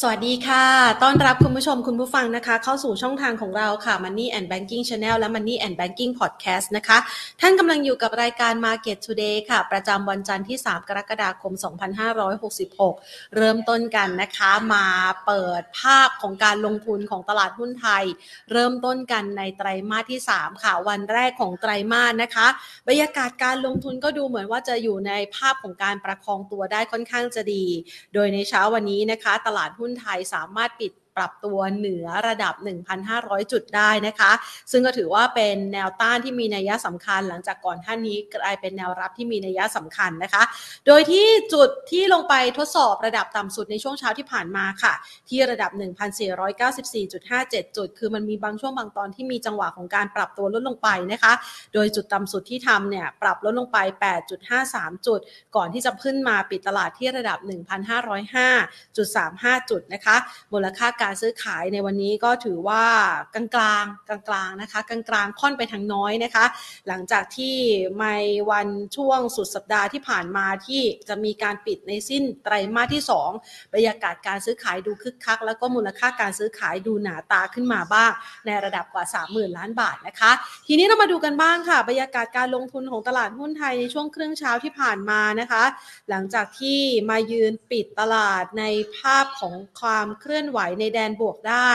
สวัสดีค่ะ ต้อนรับคุณผู้ชมคุณผู้ฟังนะคะ เข้าสู่ช่องทางของเราค่ะ Money and Banking Channel และ Money and Banking Podcast นะคะท่านกำลังอยู่กับรายการ Market Today ค่ะ ประจำวันจันทร์ที่ 3 กรกฎาคม 2566 เริ่มต้นกันนะคะมาเปิดภาพของการลงทุนของตลาดหุ้นไทย เริ่มต้นกันในไตรมาสที่ 3 ค่ะ วันแรกของไตรมาสนะคะ บรรยากาศการลงทุนก็ดูเหมือนว่าจะอยู่ในภาพของการประคองตัวได้ค่อนข้างจะดี โดยในเช้าวันนี้นะคะ ตลาดหุ้นไทยสามารถปิด ปรับตัวเหนือระดับ 1,500 จุดได้นะคะ ซึ่งก็ถือว่าเป็นแนวต้านที่มีนัยสำคัญ หลังจากก่อนท่านนี้กลายเป็นแนวรับที่มีนัยสำคัญนะคะ โดยที่จุดที่ลงไปทดสอบระดับต่ำสุดในช่วงเช้าที่ผ่านมาค่ะ ที่ระดับ 1,494.57 จุด คือมันมีบางช่วงบางตอนที่มีจังหวะของการปรับตัวลดลงไปนะคะ โดยจุดต่ำสุดที่ทำเนี่ยปรับลดลงไป 8.53 จุด ก่อนที่จะขึ้นมาปิดตลาดที่ระดับ 1,505.35 จุดนะคะ มูลค่าการการซื้อขายในวันนี้ก็ถือว่ากลางกลางกลางกลางๆนะคะกลางกลางๆค่อนไปทางน้อยนะคะ หลังจากที่ในวันช่วงสุดสัปดาห์ที่ผ่านมาที่จะมีการปิดในสิ้นไตรมาสที่ 2 บรรยากาศการซื้อขายดูคึกคัก แล้วก็มูลค่าการซื้อขายดูหนาตาขึ้นมาบ้าง ในระดับกว่า 30,000 ล้านบาทนะคะ ทีนี้เรามาดูกันบ้างค่ะ บรรยากาศการลงทุนของตลาดหุ้นไทยในช่วงครึ่งเช้าที่ผ่านมานะคะ หลังจากที่มายืนปิดตลาดในภาพของความเคลื่อนไหวในแดนบวกได้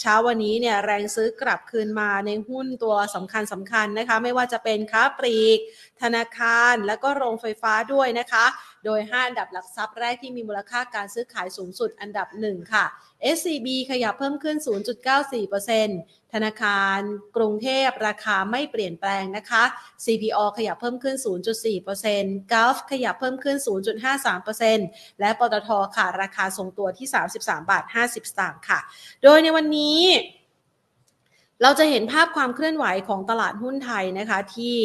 เช้าวันนี้เนี่ยแรงซื้อกลับคืนมาในหุ้นตัวสำคัญสำคัญนะคะ ไม่ว่าจะเป็นค้าปลีก ธนาคาร และก็โรงไฟฟ้าด้วยนะคะ โดย 5 อันดับหลักทรัพย์แรกที่มีมูลค่าการซื้อขายสูงสุดอันดับ 1 ค่ะ SCB ขยับเพิ่มขึ้น 0.94%ธนาคารกรุงเทพราคาไม่เปลี่ยนแปลงนะคะ CPO ขยับเพิ่มขึ้น 0.4% Gulf ขยับเพิ่มขึ้น 0.53%และปตทค่ะราคาทรงตัวที่ 33 บาท 50 สตางค์ค่ะ โดยในวันนี้ เราจะเห็นภาพความเคลื่อนไหวของตลาดหุ้นไทยนะคะที่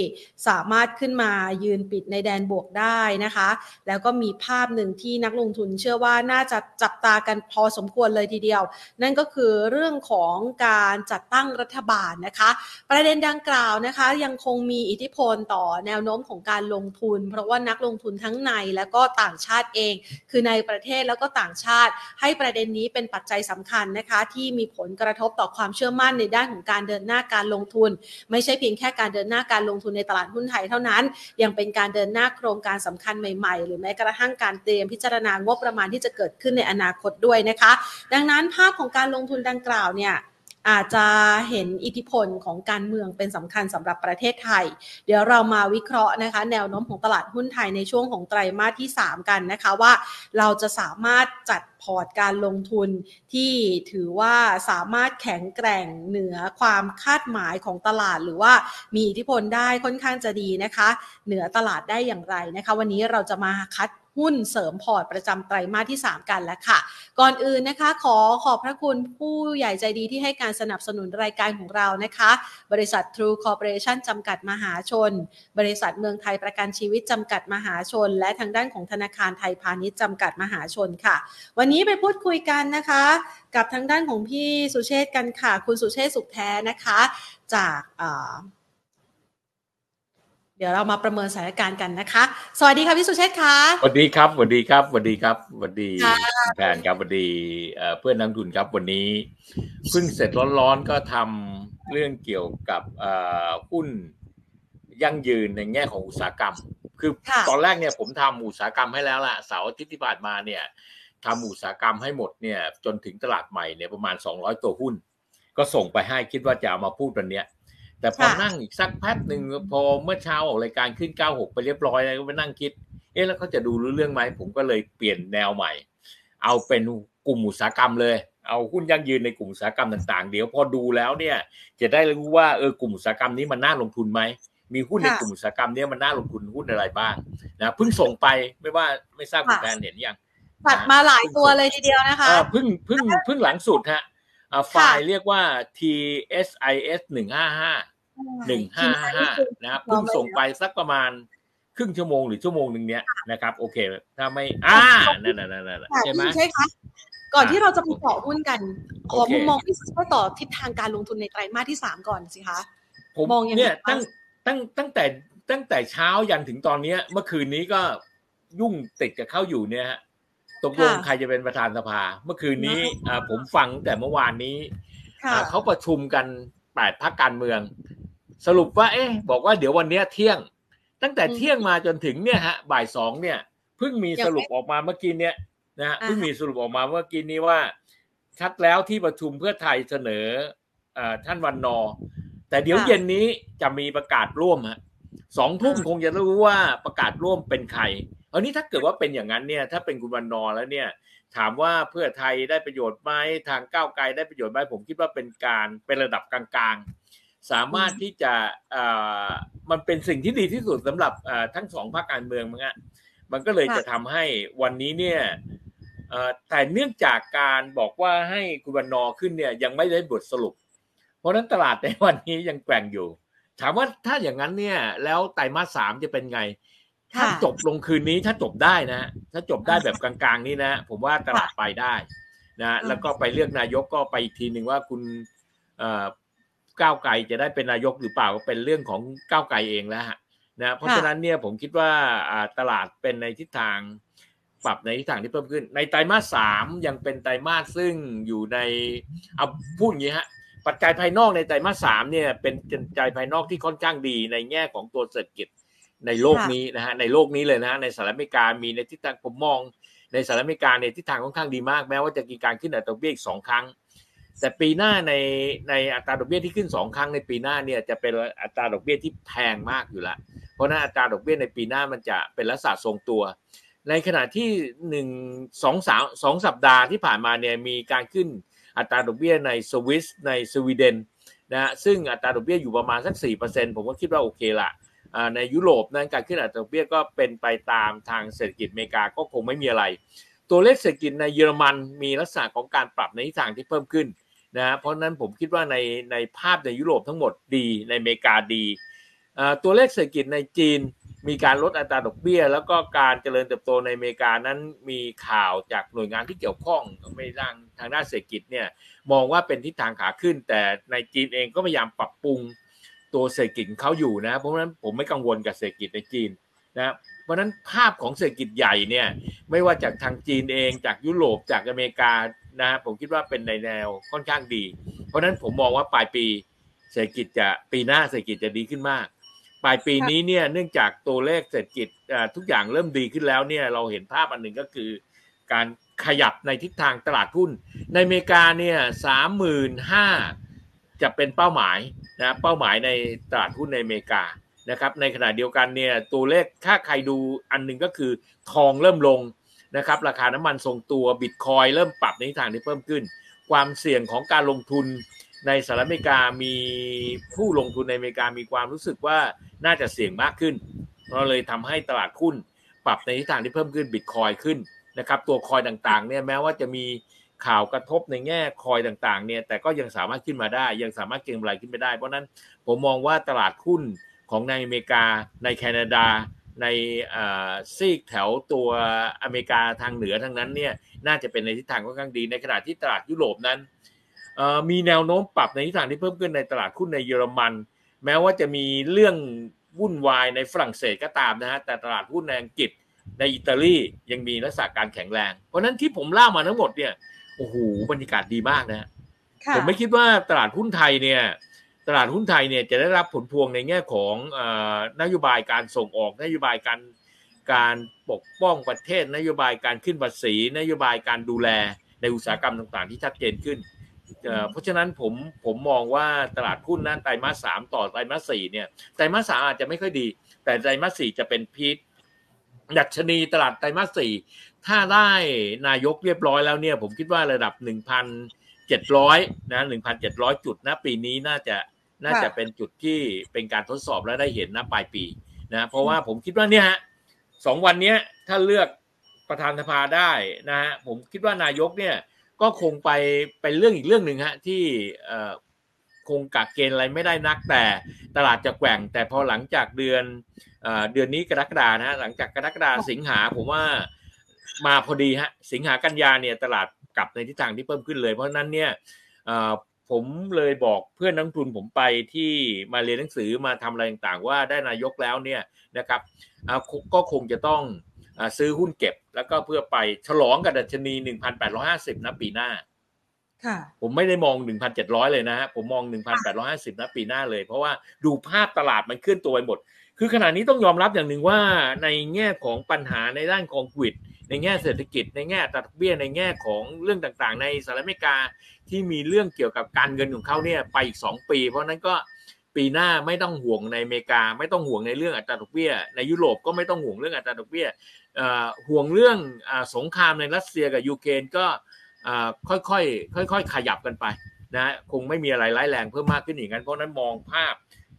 สามารถขึ้นมายืนปิดในแดนบวกได้นะคะ แล้วก็มีภาพหนึ่งที่นักลงทุนเชื่อว่าน่าจะจับตากันพอสมควรเลยทีเดียว นั่นก็คือเรื่องของการจัดตั้งรัฐบาลนะคะ ประเด็นดังกล่าวนะคะยังคงมีอิทธิพลต่อแนวโน้มของการลงทุน เพราะว่านักลงทุนทั้งในและก็ต่างชาติเอง คือในประเทศแล้วก็ต่างชาติ ให้ประเด็นนี้เป็นปัจจัยสำคัญนะคะ ที่มีผลกระทบต่อความเชื่อมั่นในด้านของการเดินหน้าการลงทุน ไม่ใช่เพียงแค่การเดินหน้าการลงทุนในตลาดหุ้นไทยเท่านั้น ยังเป็นการเดินหน้าโครงการสำคัญใหม่ๆ หรือแม้กระทั่งการเตรียมพิจารณางบประมาณที่จะเกิดขึ้นในอนาคตด้วยนะคะ ดังนั้นภาพของการลงทุนดังกล่าวเนี่ย อาจจะเห็นอิทธิพลของการเมืองเป็นสำคัญสำหรับประเทศไทย เดี๋ยวเรามาวิเคราะห์นะคะ แนวโน้มของตลาดหุ้นไทยในช่วงของไตรมาสที่ 3 กันนะคะว่าเราจะสามารถจัดพอร์ตการลงทุนที่ถือว่าสามารถแข็งแกร่งเหนือความคาดหมายของตลาด หรือว่ามีอิทธิพลได้ค่อนข้างจะดีนะคะ เหนือตลาดได้อย่างไรนะคะ วันนี้เราจะมาคัด หุ้นเสริมพอร์ตประจำไตรมาสที่ 3 กันแล้วค่ะ ก่อนอื่นนะคะ ขอขอบพระคุณผู้ใหญ่ใจดีที่ให้การสนับสนุนรายการของเรานะคะ บริษัท True Corporation จำกัดมหาชน บริษัทเมืองไทยประกันชีวิตจำกัดมหาชน และทางด้านของธนาคารไทยพาณิชย์จำกัดมหาชนค่ะ วันนี้ไปพูดคุยกันนะคะ กับทางด้านของพี่สุเชษกันค่ะ คุณสุเชษสุขแท้นะคะ จากอ่า เดี๋ยวเรามาประเมินสถานการณ์กันนะคะ สวัสดีค่ะพี่สุเชษฐ์ค่ะสวัสดีครับสวัสดีครับสวัสดีครับสวัสดีค่ะแฟนครับสวัสดีเอ่อเพื่อนนักลงทุนครับวันนี้เพิ่งเสร็จร้อนๆก็ทำเรื่องเกี่ยวกับเอ่อหุ้นยั่งยืนในแง่ของอุตสาหกรรม คือค่ะตอนแรกเนี่ยผมทำอุตสาหกรรมให้แล้วล่ะเสาร์อาทิตย์ที่ผ่านมาเนี่ยทำอุตสาหกรรมให้หมดเนี่ยจนถึงตลาดใหม่เนี่ยประมาณ 200 ตัวหุ้น ก็ส่งไปให้คิดว่าจะเอามาพูดวันเนี้ย แต่พอค่ะนั่งอีกสักแป๊บหนึ่งพอเมื่อเช้าออกรายการขึ้น 96 ไปเรียบร้อยแล้วก็ไปนั่งคิด เอ๊ะแล้วเขาจะดูรู้เรื่องไหม ผมก็เลยเปลี่ยนแนวใหม่ เอาเป็นกลุ่มอุตสาหกรรมเลย เอาหุ้นยั่งยืนในกลุ่มอุตสาหกรรมต่างๆ เดี๋ยวพอดูแล้วเนี่ย จะได้รู้ว่าเออกลุ่มอุตสาหกรรมนี้มันน่าลงทุนไหมมีหุ้นในค่ะกลุ่มอุตสาหกรรมเนี้มันน่าลงทุนหุ้นอะไรบ้างนะเพิ่งส่งไปไม่ว่าไม่ทราบคุณค่ะแฟนเห็นยังตัดมาหลายตัวเลยทีเดียวนะคะอ่าเพิ่งเพิ่งเพิ่งหลังสุดฮะอ่าไฟล์เรียกว่า TSIS หนึ่งห้าห้าหนึ่งห้าห้านะครับเพิ่งส่งไปสักประมาณครึ่งชั่วโมงหรือชั่วโมงหนึ่งเนี้ยนะครับ โอเค ถ้าไม่ อ่านั่นนั่นนั่นนั่นค่ะใช่ไหมพี่ใช่คะก่อนอะที่เราจะไปต่อหุ้นกันขอโอเคมุมมองพี่สุเชษฐ์ต่อทิศทางการลงทุนในไตรมาสที่สามก่อนสิคะผมมองยังไงเนี่ยบ้างตั้งตั้งตั้งแต่ตั้งแต่เช้ายันถึงตอนเนี้ย เมื่อคืนนี้ก็ยุ่งติดกับเข้าอยู่เนี่ยฮะตกลงใครจะเป็นประธานสภา เมื่อคืนนี้ผมฟังแต่เมื่อวานนี้เขาประชุมกันแปดพักการเมือง สรุปว่าเอ๊ะบอกว่าเดี๋ยววันนี้เที่ยง ตั้งแต่เที่ยงมาจนถึงเนี่ยฮะบ่ายสองเนี่ยเพิ่งมีสรุปออกมาเมื่อกี้เนี่ยนะฮะเพิ่งมีสรุปออกมาเมื่อกี้นี้ว่า ชัดแล้วที่ประชุมเพื่อไทยเสนอท่านวันนอ แต่เดี๋ยวเย็นนี้จะมีประกาศร่วมฮะสองทุ่มคงจะรู้ว่าประกาศร่วมเป็นใครอันนี้ถ้าเกิดว่าเป็นอย่างนั้นเนี่ย ถ้าเป็นคุณวันนอแล้วเนี่ย ถามว่าเพื่อไทยได้ประโยชน์ไหมทางก้าวไกลได้ประโยชน์ไหมผมคิดว่าเป็นการเป็นระดับกลางๆ สามารถที่จะมันเป็นสิ่งที่ดีที่สุดสำหรับทั้งสองภาคการเมืองมั้งะมันก็เลยจะทำให้วันนี้เนี่ยแต่เนื่องจากการบอกว่าให้คุณวันนอขึ้นเนี่ยยังไม่ได้บทสรุป เพราะนั้นตลาดในวันนี้ยังแกว่งอยู่ ถามว่าถ้าอย่างนั้นเนี่ย แล้วไตรมาสสามจะเป็นไง ถ้าจบลงคืนนี้ถ้าจบได้นะถ้าจบได้แบบกลางๆ นี่นะ ผมว่าตลาดไปได้นะแล้วก็ไปเลือกนายกก็ไปอีกทีหนึ่งว่าคุณ ก้าวไกลจะได้เป็นนายกหรือเปล่าก็เป็นเรื่องของก้าวไกลเองแล้วนะเพราะฉะนั้นเนี่ยผมคิดว่าตลาดเป็นในทิศทางปรับในทิศทางที่เพิ่มขึ้น ในไตรมาสสามยังเป็นไตรมาสซึ่งอยู่ในเอาพูดอย่างนี้ฮะปัจจัยภายนอกในไตรมาสสามเนี่ยเป็นปัจจัยภายนอกที่ค่อนข้างดีในแง่ของตัวเศรษฐกิจในโลกนี้นะฮะในโลกนี้เลยนะในสหรัฐอเมริกามีในทิศทางผมมอง ในสหรัฐอเมริกาในทิศทางค่อนข้างดีมากแม้ว่าจะมีการขึ้นอัตราดอกเบี้ยอีกสองครั้ง แต่ปีหน้าในในอัตราดอกเบี้ยที่ขึ้นสองครั้งในปีหน้าเนี่ยจะเป็นอัตราดอกเบี้ยที่แพงมากอยู่ล้วเพราะนั้นอัตราดอกเบี้ยในปีหน้ามันจะเป็นลักษณะทรงตัว ในขณะที่หนึ่งสองสามสองสัปดาห์ที่ผ่านมาเนี่ยมีการขึ้นอัตราดอกเบี้ยในสวิสในสวีเดนนะซึ่งอัตราดอกเบี้ยอยู่ประมาณสักสี่เปอร์เซ็นผมก็คิดว่าโอเคละในยุโรปนั้นการขึ้นอัตราดอกเบี้ยก็เป็นไปตามทางเศรษฐกิจอเมริกาก็คงไม่มีอะไร ตัวเลขเศรษฐกิจในเยอรมันมีลักษณะของการปรับในทิศทางที่เพิ่มขึ้น นะเพราะนั้นผมคิดว่าในในภาพในยุโรปทั้งหมดดีในอเมริกาดีตัวเลขเศรษฐกิจในจีนมีการลดอัตราดอกเบี้ย แล้วก็การเจริญเติบโตในอเมริกานั้นมีข่าวจากหน่วยงานที่เกี่ยวข้องไม่ทางทางด้านเศรษฐกิจเนี่ยมองว่าเป็นทิศทางขาขึ้น แต่ในจีนเองก็พยายามปรับปรุงตัวเศรษฐกิจเขาอยู่นะ เพราะฉะนั้นผมไม่กังวลกับเศรษฐกิจในจีนนะเพราะนั้นภาพของเศรษฐกิจใหญ่เนี่ยไม่ว่าจากทางจีนเองจากยุโรปจากอเมริกา นะผมคิดว่าเป็นในแนวค่อนข้างดี เพราะฉะนั้นผมมองว่าปลายปีเศรษฐกิจจะปีหน้าเศรษฐกิจจะดีขึ้นมาก ปลายปีนี้เนี่ยเนื่องจากตัวเลขเศรษฐกิจทุกอย่างเริ่มดีขึ้นแล้วเนี่ยเราเห็นภาพอันหนึ่งก็คือ การขยับในทิศทางตลาดหุ้น ในอเมริกาเนี่ยสามหมื่นห้าจะเป็นเป้าหมายนะเป้าหมายในตลาดหุ้นในอเมริกานะครับในขณะเดียวกันเนี่ยตัวเลขถ้าใครดูอันหนึ่งก็คือทองเริ่มลง นะครับราคาน้ำมันทรงตัวบิตคอยเริ่มปรับในทางที่เพิ่มขึ้น ความเสี่ยงของการลงทุนในสหรัฐอเมริกามีผู้ลงทุนในอเมริกามีความรู้สึกว่าน่าจะเสี่ยงมากขึ้นเราเลยทำให้ตลาดหุ้นปรับในทิศทางที่เพิ่มขึ้นบิตคอยขึ้นนะครับตัวคอยต่างๆเนี่ยแม้ว่าจะมีข่าวกระทบในแง่คอยต่างๆเนี่ยแต่ก็ยังสามารถขึ้นมาได้ ยังสามารถเก็งกำไรขึ้นไปได้ เพราะนั้นผมมองว่าตลาดหุ้นของในอเมริกาในแคนาดา ในซีกแถวตัวอเมริกาทางเหนือทั้งนั้นเนี่ยน่าจะเป็นในทิศทางค่อนข้างดีในขณะที่ตลาดยุโรปนั้นมีแนวโน้มปรับในทิศทางที่เพิ่มขึ้นในตลาดหุ้นในเยอรมัน แม้ว่าจะมีเรื่องวุ่นวายในฝรั่งเศสก็ตามนะฮะแต่ตลาดหุ้นในอังกฤษในอิตาลียังมีลักษณะการแข็งแรง เพราะนั้นที่ผมเล่ามาทั้งหมดเนี่ยโอ้โหบรรยากาศดีมากนะผมไม่คิดว่าตลาดหุ้นไทยเนี่ย ตลาดหุ้นไทยเนี่ยจะได้รับผลพวงในแง่ของนโยบายการส่งออกนโยบายการการปกป้องประเทศนโยบายการขึ้นภาษีนโยบายการดูแลในอุตสาหกรรมต่างๆ ที่ชัดเจนขึ้น เพราะฉะนั้นผมผมมองว่าตลาดหุ้นนั้นไตรมาสสามต่อไตรมาสสี่เนี่ยไตรมาสสามอาจจะไม่ค่อยดี แต่ไตรมาสสี่จะเป็นพีทดัชนีตลาดไตรมาสสี่ถ้าได้นายกเรียบร้อยแล้วเนี่ยผมคิดว่าระดับ1,700นะ1,700จุดนะปีนี้น่าจะ น่าจะเป็นจุดที่เป็นการทดสอบและได้เห็นนะปลายปีนะเพราะว่าผมคิดว่าเนี่ยฮะสองวันนี้ถ้าเลือกประธานสภาได้นะฮะผมคิดว่านายกเนี่ยก็คงไปเป็นเรื่องอีกเรื่องหนึ่งฮะที่คงกักเกณฑ์อะไรไม่ได้นักแต่ตลาดจะแกว่ง แต่พอหลังจากเดือนเดือนนี้กรกฎานะฮะหลังจากกรกฎาสิงหาผมว่ามาพอดีฮะสิงหากันยาเนี่ยตลาดกลับในทิศทางที่เพิ่มขึ้นเลย เพราะนั้นเนี่ย ผมเลยบอกเพื่อนนักทุนผมไปที่มาเรียนหนังสือมาทำอะไรต่างๆ ว่าได้นายกแล้วเนี่ยนะครับก็คงจะต้องซื้อหุ้นเก็บแล้วก็เพื่อไปฉลองกับดัชนี 1,850 นะปีหน้าผมไม่ได้มอง 1,700 เลยนะฮะผมมอง 1,850 นะปีหน้าเลย เพราะว่าดูภาพตลาดมันเคลื่อนตัวไปหมด คือขณะนี้ต้องยอมรับอย่างหนึ่งว่าในแง่ของปัญหาในด้านของวิด ในแง่เศรษฐกิจในแง่ตัดเบี้ยในแง่ของเรื่องต่างๆ ในสหรัฐอเมริกาที่มีเรื่องเกี่ยวกับการเงินของเขาเนี่ยไปอีก 2 ปี เพราะนั้นก็ปีหน้าไม่ต้องห่วงในอเมริกา ไม่ต้องห่วงในเรื่องอัตราดอกเบี้ย ในยุโรปก็ไม่ต้องห่วงเรื่องอัตราดอกเบี้ยห่วงเรื่องสงครามในรัสเซียกับยูเครนก็ค่อยๆค่อยๆขยับกันไปนะคงไม่มีอะไรร้ายแรงเพิ่มมากขึ้นอีกงั้นเพราะนั้นมองภาพ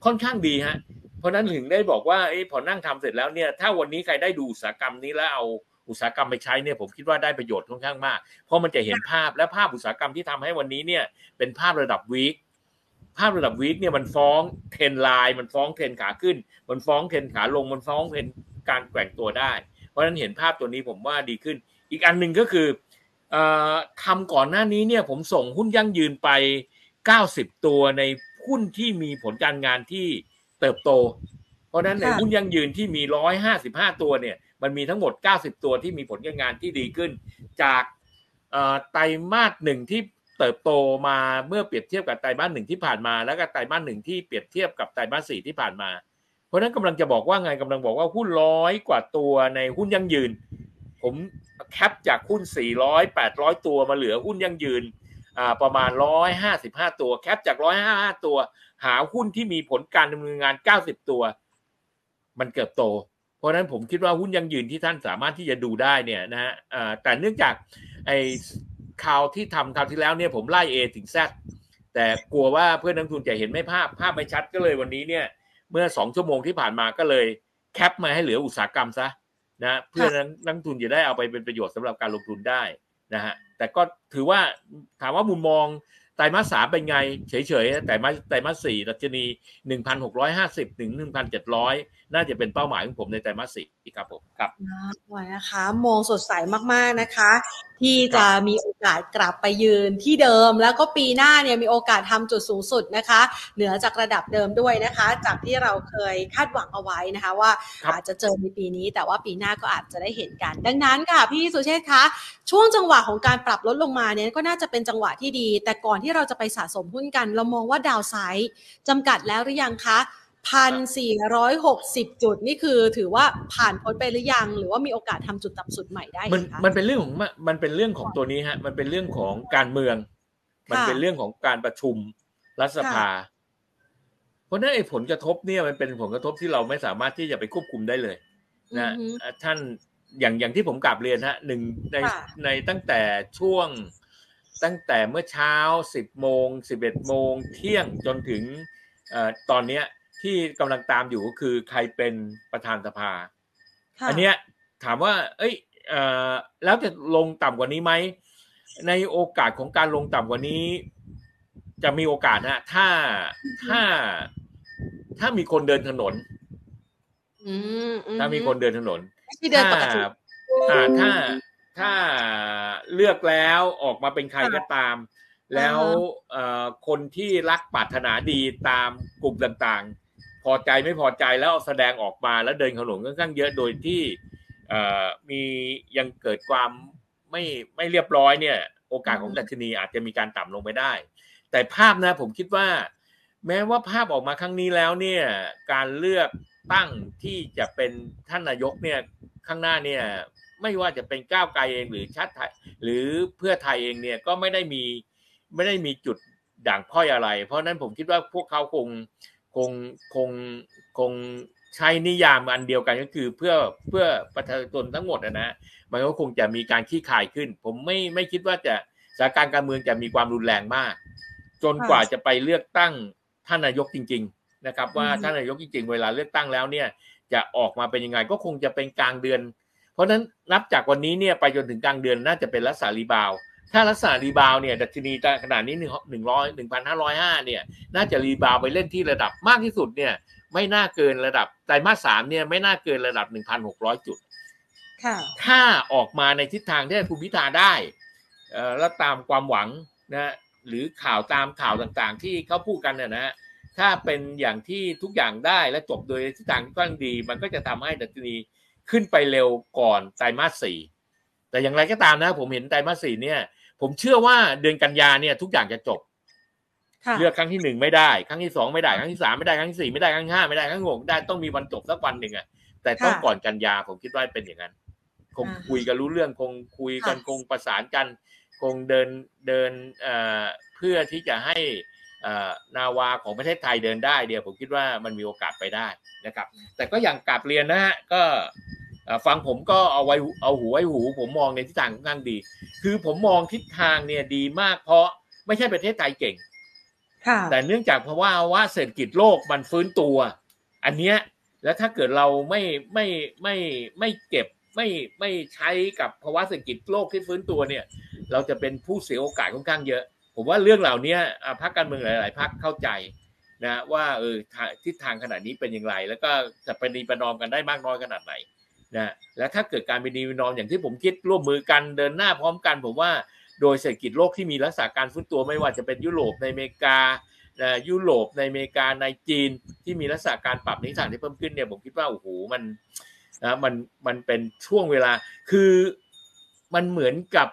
ค่อนข้างดีฮะเพราะนั้นถึงได้บอกว่าอพอนั่งทำเสร็จแล้วเนี่ยถ้าวันนี้ใครได้ดูอุตสาหกรรมนี้แล้วเอา อุตสาหกรรมไปใช้เนี่ยผมคิดว่าได้ประโยชน์ค่อนข้างมาก เพราะมันจะเห็นภาพและภาพอุตสาหกรรมที่ทำให้วันนี้เนี่ยเป็นภาพระดับวีคภาพระดับวีคเนี่ยมันฟ้องเทนไลน์มันฟ้องเทนขาขึ้น มันฟ้องเทนขาลงมันฟ้องเทนการแกว่งตัวได้ เพราะฉะนั้นเห็นภาพตัวนี้ผมว่าดีขึ้น อีกอันหนึ่งก็คือทำก่อนหน้านี้เนี่ยผมส่งหุ้นยั่งยืนไป 90 ตัวในหุ้นที่มีผลการงานที่เติบโต เพราะนั้นในหุ้นยั่งยืนที่มี 155 ตัวเนี่ย มันมีทั้งหมด 90 ตัวที่มีผลการงานที่ดีขึ้น จากไตรมาสหนึ่งที่เติบโตมาเมื่อเปรียบเทียบกับไตรมาสหนึ่งที่ผ่านมา แล้วก็ไตรมาสหนึ่งที่เปรียบเทียบกับไตรมาสสี่ที่ผ่านมา เพราะนั้นกำลังจะบอกว่าไงกำลังบอกว่าหุ้นร้อยกว่าตัวในหุ้นยั่งยืน ผมแคปจากหุ้น 400 800 ตัวมาเหลือหุ้นยั่งยืนประมาณ 155 ตัว แคปจาก 155 ตัว หาหุ้นที่มีผลการดำเนินงาน 90 ตัว มันเกิดโต ราะฉะนั้นผมคิดว่าหุ้นยังยืนที่ท่านสามารถที่จะดูได้เนี่ยนะฮะแต่เนื่องจากไอ้ข่าวที่ทำคราวที่แล้วเนี่ยผมไล่ A ถึง Z แต่กลัวว่าเพื่อนนักทุนจะเห็นไม่ภาพภาพไม่ชัดก็เลยวันนี้เนี่ยเมื่อสองชั่วโมงที่ผ่านมาก็เลยแคปมาให้เหลืออุตสาหกรรมซะนะเพื่อนั้นนักทุนจะได้เอาไปเป็นประโยชน์สำหรับการลงทุนได้นะฮะแต่ก็ถือว่าถามว่ามุมมองไตรมาสสามเป็นไง เฉยๆแต่มาไตรมาสสี่ดัชนีหนึ่งพันหกร้อยห้าสิบถึงหนึ่งพันเจ็ดร้อยน่าจะเป็นเป้าหมายของผมในไตรมาสสี่ครับผมครับนะคะมองสดใสมากๆนะคะ ที่จะมีโอกาสกลับไปยืนที่เดิม แล้วก็ปีหน้าเนี่ยมีโอกาสทำจุดสูงสุดนะคะ เหนือจากระดับเดิมด้วยนะคะ จากที่เราเคยคาดหวังเอาไว้นะคะ ว่าอาจจะเจอในปีนี้ แต่ว่าปีหน้าก็อาจจะได้เห็นกัน ดังนั้นค่ะพี่สุเชษคะช่วงจังหวะของการปรับลดลงมาเนี่ยก็น่าจะเป็นจังหวะที่ดี แต่ก่อนที่เราจะไปสะสมหุ้นกัน เรามองว่าดาวไซด์จำกัดแล้วหรือยังคะ พันสี่ร้อยหกสิบจุด นี่คือถือว่าผ่านพ้นไปหรือยัง หรือว่ามีโอกาสทำจุดต่ำสุดใหม่ได้มันมันเป็นเรื่องของมันเป็นเรื่องของตัวนี้ฮะ มันเป็นเรื่องของการเมือง มันเป็นเรื่องของการประชุมรัฐสภา เพราะนั้นไอ้ผลกระทบเนี่ยมันเป็นผลกระทบที่เราไม่สามารถที่จะไปควบคุมได้เลยนะท่านอย่างอย่างที่ผมกลับเรียนฮะหนึ่งในในตั้งแต่ช่วงตั้งแต่เมื่อเช้าสิบโมงสิบเอ็ดโมงเที่ยงจนถึงตอนเนี้ย ที่กำลังตามอยู่ก็คือใครเป็นประธานสภา อันเนี้ยถามว่า เอ้ยเอ่อแล้วจะลงต่ำกว่านี้ไหม ในโอกาสของการลงต่ำกว่านี้ จะมีโอกาสนะถ้าถ้าถ้ามีคนเดินถนนถ้ามีคนเดินถนนถ้าถ้าถ้าเลือกแล้วออกมาเป็นใครก็ตาม แล้วคนที่รักปรารถนาดีตามกลุ่มต่าง พอใจไม่พอใจแล้วแสดงออกมาแล้วเดินขนมค่อนข้างเยอะโดยที่มียังเกิดความไม่ไม่เรียบร้อยเนี่ย โอกาสของดัชนีอาจจะมีการต่ำลงไปได้ แต่ภาพนะผมคิดว่า แม้ว่าภาพออกมาครั้งนี้แล้วเนี่ยการเลือกตั้งที่จะเป็นท่านนายกเนี่ยข้างหน้าเนี่ยไม่ว่าจะเป็นก้าวไกลเองหรือชาติไทยหรือเพื่อไทยเองเนี่ยก็ไม่ได้มีไม่ได้มีจุดด่างพ้อยอะไร เพราะนั้นผมคิดว่าพวกเขาคง คงคงคงใช้นิยามอันเดียวกันก็คือเพื่อเพื่อประชาชนทั้งหมดนะมันก็คงจะมีการคลี่คลายขึ้น ผมไม่ไม่คิดว่าจะสถานการณ์การเมืองจะมีความรุนแรงมาก จนกว่าจะไปเลือกตั้งท่านนายกจริง ๆ นะครับ ว่าท่านนายกจริง ๆ เวลาเลือกตั้งแล้วเนี่ย จะออกมาเป็นยังไงก็คงจะเป็นกลางเดือน เพราะฉะนั้นนับจากวันนี้เนี่ยไปจนถึงกลางเดือนน่าจะเป็นลักษณะ rebound ถ้าลักษณะ rebound เนี่ยดัชนีขนาดนี้หนึ่งร้อยหนึ่งพันห้าร้อยห้าเนี่ย น่าจะ rebound ไปเล่นที่ระดับมากที่สุดเนี่ย ไม่น่าเกินระดับไตรมาสสามเนี่ยไม่น่าเกินระดับหนึ่งพันหกร้อยจุดถ้าออกมาในทิศทางที่คุณพิธาได้แล้วตามความหวังนะหรือข่าวตามข่าวต่างๆ ที่เขาพูดกันเนี่ยนะถ้าเป็นอย่างที่ทุกอย่างได้และจบโดยทิศทางที่กว้างดี มันก็จะทำให้ดัชนีขึ้นไปเร็วก่อนไตรมาสสี่แต่อย่างไรก็ตามนะ ผมเห็นไตรมาสสี่เนี่ย ผมเชื่อว่าเดือนกันยาเนี่ยทุกอย่างจะจบเลือกครั้งที่หนึ่งไม่ได้ ครั้งที่สองไม่ได้ ครั้งที่สามไม่ได้ ครั้งที่สี่ไม่ได้ ครั้งที่ห้าไม่ได้ ครั้งที่หกได้ ต้องมีวันจบสักวันหนึ่งอะ แต่ต้องก่อนกันยาผมคิดว่าเป็นอย่างนั้น คงคุยกันรู้เรื่อง คงคุยกันคงประสานกัน คงเดินเดินเอ่อเพื่อที่จะให้นาวาของประเทศไทยเดินได้เดียวผมคิดว่ามันมีโอกาสไปได้นะครับ แต่ก็อย่างกลับเรียนนะฮะ ก็ ฟังผมก็เอาไว้เอาหูไว้หู ผมมองในทิศทางค่อนข้างดี คือผมมองทิศทางเนี่ยดีมากเพราะไม่ใช่ประเทศไทยเก่งแต่เนื่องจากเพราะว่าว่าเศรษฐกิจโลกมันฟื้นตัว อันเนี้ยแล้วถ้าเกิดเราไม่ไม่ไม่ไม่เก็บไม่ไม่ใช้กับภาวะเศรษฐกิจโลกที่ฟื้นตัวเนี่ย เราจะเป็นผู้เสียโอกาสค่อนข้างเยอะ ผมว่าเรื่องเหล่านี้พรรคการเมืองหลาย ๆพรรคเข้าใจนะว่าเออทิศทางขนาดนี้เป็นอย่างไร แล้วก็จะไปดีประนอมกันได้มากน้อยขนาดไหน นะแล้วถ้าเกิดการประนีประนอมอย่างที่ผมคิดร่วมมือกันเดินหน้าพร้อมกันผมว่าโดยเศรษฐกิจโลกที่มีลักษณะการฟื้นตัวไม่ว่าจะเป็นยุโรปในอเมริกายุโรปในอเมริกาในจีนที่มีลักษณะการปรับนิสัยที่เพิ่มขึ้นเนี่ยผมคิดว่าโอ้โหมันนะมันมันเป็นช่วงเวลาคือมันเหมือนกับ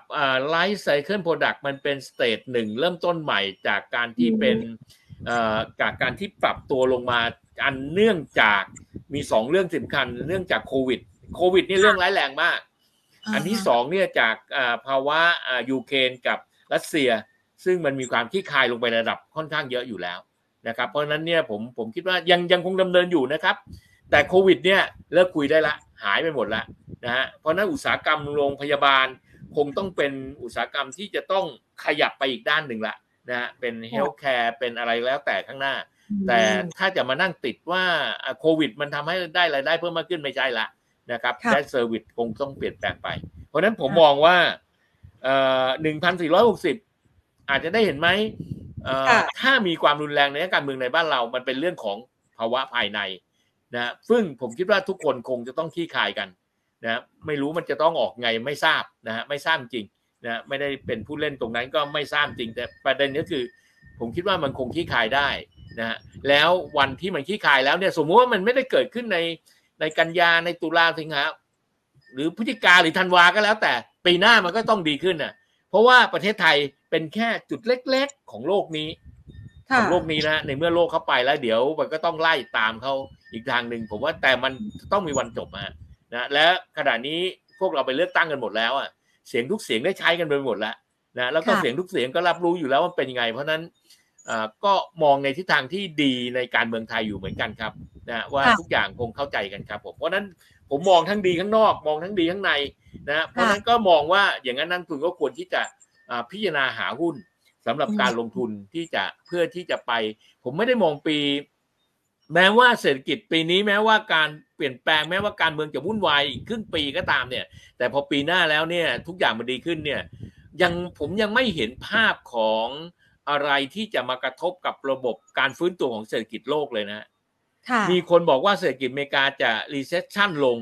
life cycle product มันเป็น stage หนึ่งเริ่มต้นใหม่จากการที่เป็นจากการที่ปรับตัวลงมาอันเนื่องจากมีสองเรื่องสำคัญเนื่องจากโควิด โควิดนี่เรื่องร้ายแรงมาก อันที่สองเนี่ยจากภาวะยูเครนกับรัสเซีย ซึ่งมันมีความที่คายลงไประดับค่อนข้างเยอะอยู่แล้วนะครับ เพราะฉะนั้นเนี่ยผมผมคิดว่ายังยังคงดำเนินอยู่นะครับ แต่โควิดเนี่ยเลิกคุยได้ละหายไปหมดแล้วนะฮะเพราะนั้นอุตสาหกรรมโรงพยาบาลคงต้องเป็นอุตสาหกรรมที่จะต้องขยับไปอีกด้านหนึ่งละนะฮะเป็น healthcare เป็นอะไรแล้วแต่ข้างหน้า แต่ถ้าจะมานั่งติดว่าโควิด มันทำให้ได้รายได้เพิ่มมากขึ้นไม่ใช่ละ นะครับและ service คงต้องเปลี่ยนแปลงไป เพราะฉะนั้นผมมองว่าหนึ่งพันสี่ร้อยหกสิบอาจจะได้เห็นไหมถ้ามีความรุนแรงในการเมืองในบ้านเรา มันเป็นเรื่องของภาวะภายในนะซึ่งผมคิดว่าทุกคนคงจะต้องคลี่คลายกันนะไม่รู้มันจะต้องออกไงไม่ทราบนะฮะไม่ทราบจริงนะไม่ได้เป็นผู้เล่นตรงนั้นก็ไม่ทราบจริง แต่ประเด็นก็คือ ผมคิดว่ามันคงขี้คายได้นะฮะแล้ววันที่มันขี้คายแล้วเนี่ยสมมติว่ามันไม่ได้เกิดขึ้นใน ในกันยาในตุลาสิงหาหรือพฤศจิกาหรือธันวาก็แล้วแต่ปีหน้ามันก็ต้องดีขึ้นน่ะ เพราะว่าประเทศไทยเป็นแค่จุดเล็กๆของโลกนี้ของโลกนี้นะในเมื่อโลกเข้าไปแล้ว เดี๋ยวมันก็ต้องไล่ตามเขาอีกทางหนึ่งผมว่าแต่มันต้องมีวันจบนะนะและขณะนี้พวกเราไปเลือกตั้งกันหมดแล้วอะเสียงทุกเสียงได้ใช้กันไปหมดแล้วนะแล้วก็เสียงทุกเสียงก็รับรู้อยู่แล้วว่าเป็นยังไง เพราะนั้น ก็มองในทิศทางที่ดีในการเมืองไทยอยู่เหมือนกันครับนะว่าทุกอย่างคงเข้าใจกันครับผมเพราะนั้นผมมองทั้งดีข้างนอกมองทั้งดีข้างในนะเพราะนั้นก็มองว่าอย่างนั้นนักทุนก็ควรที่จะพิจารณาหาหุ้นสำหรับการลงทุนที่จะเพื่อที่จะไป ผมไม่ได้มองปี แม้ว่าเศรษฐกิจปีนี้แม้ว่าการเปลี่ยนแปลงแม้ว่าการเมืองจะวุ่นวายอีกครึ่งปีก็ตามเนี่ย แต่พอปีหน้าแล้วเนี่ยทุกอย่างมันดีขึ้นเนี่ยยังผมยังไม่เห็นภาพของ อะไรที่จะมากระทบกับระบบการฟื้นตัวของเศรษฐกิจโลกเลยนะมีคนบอกว่าเศรษฐกิจอเมริกาจะ recession ลง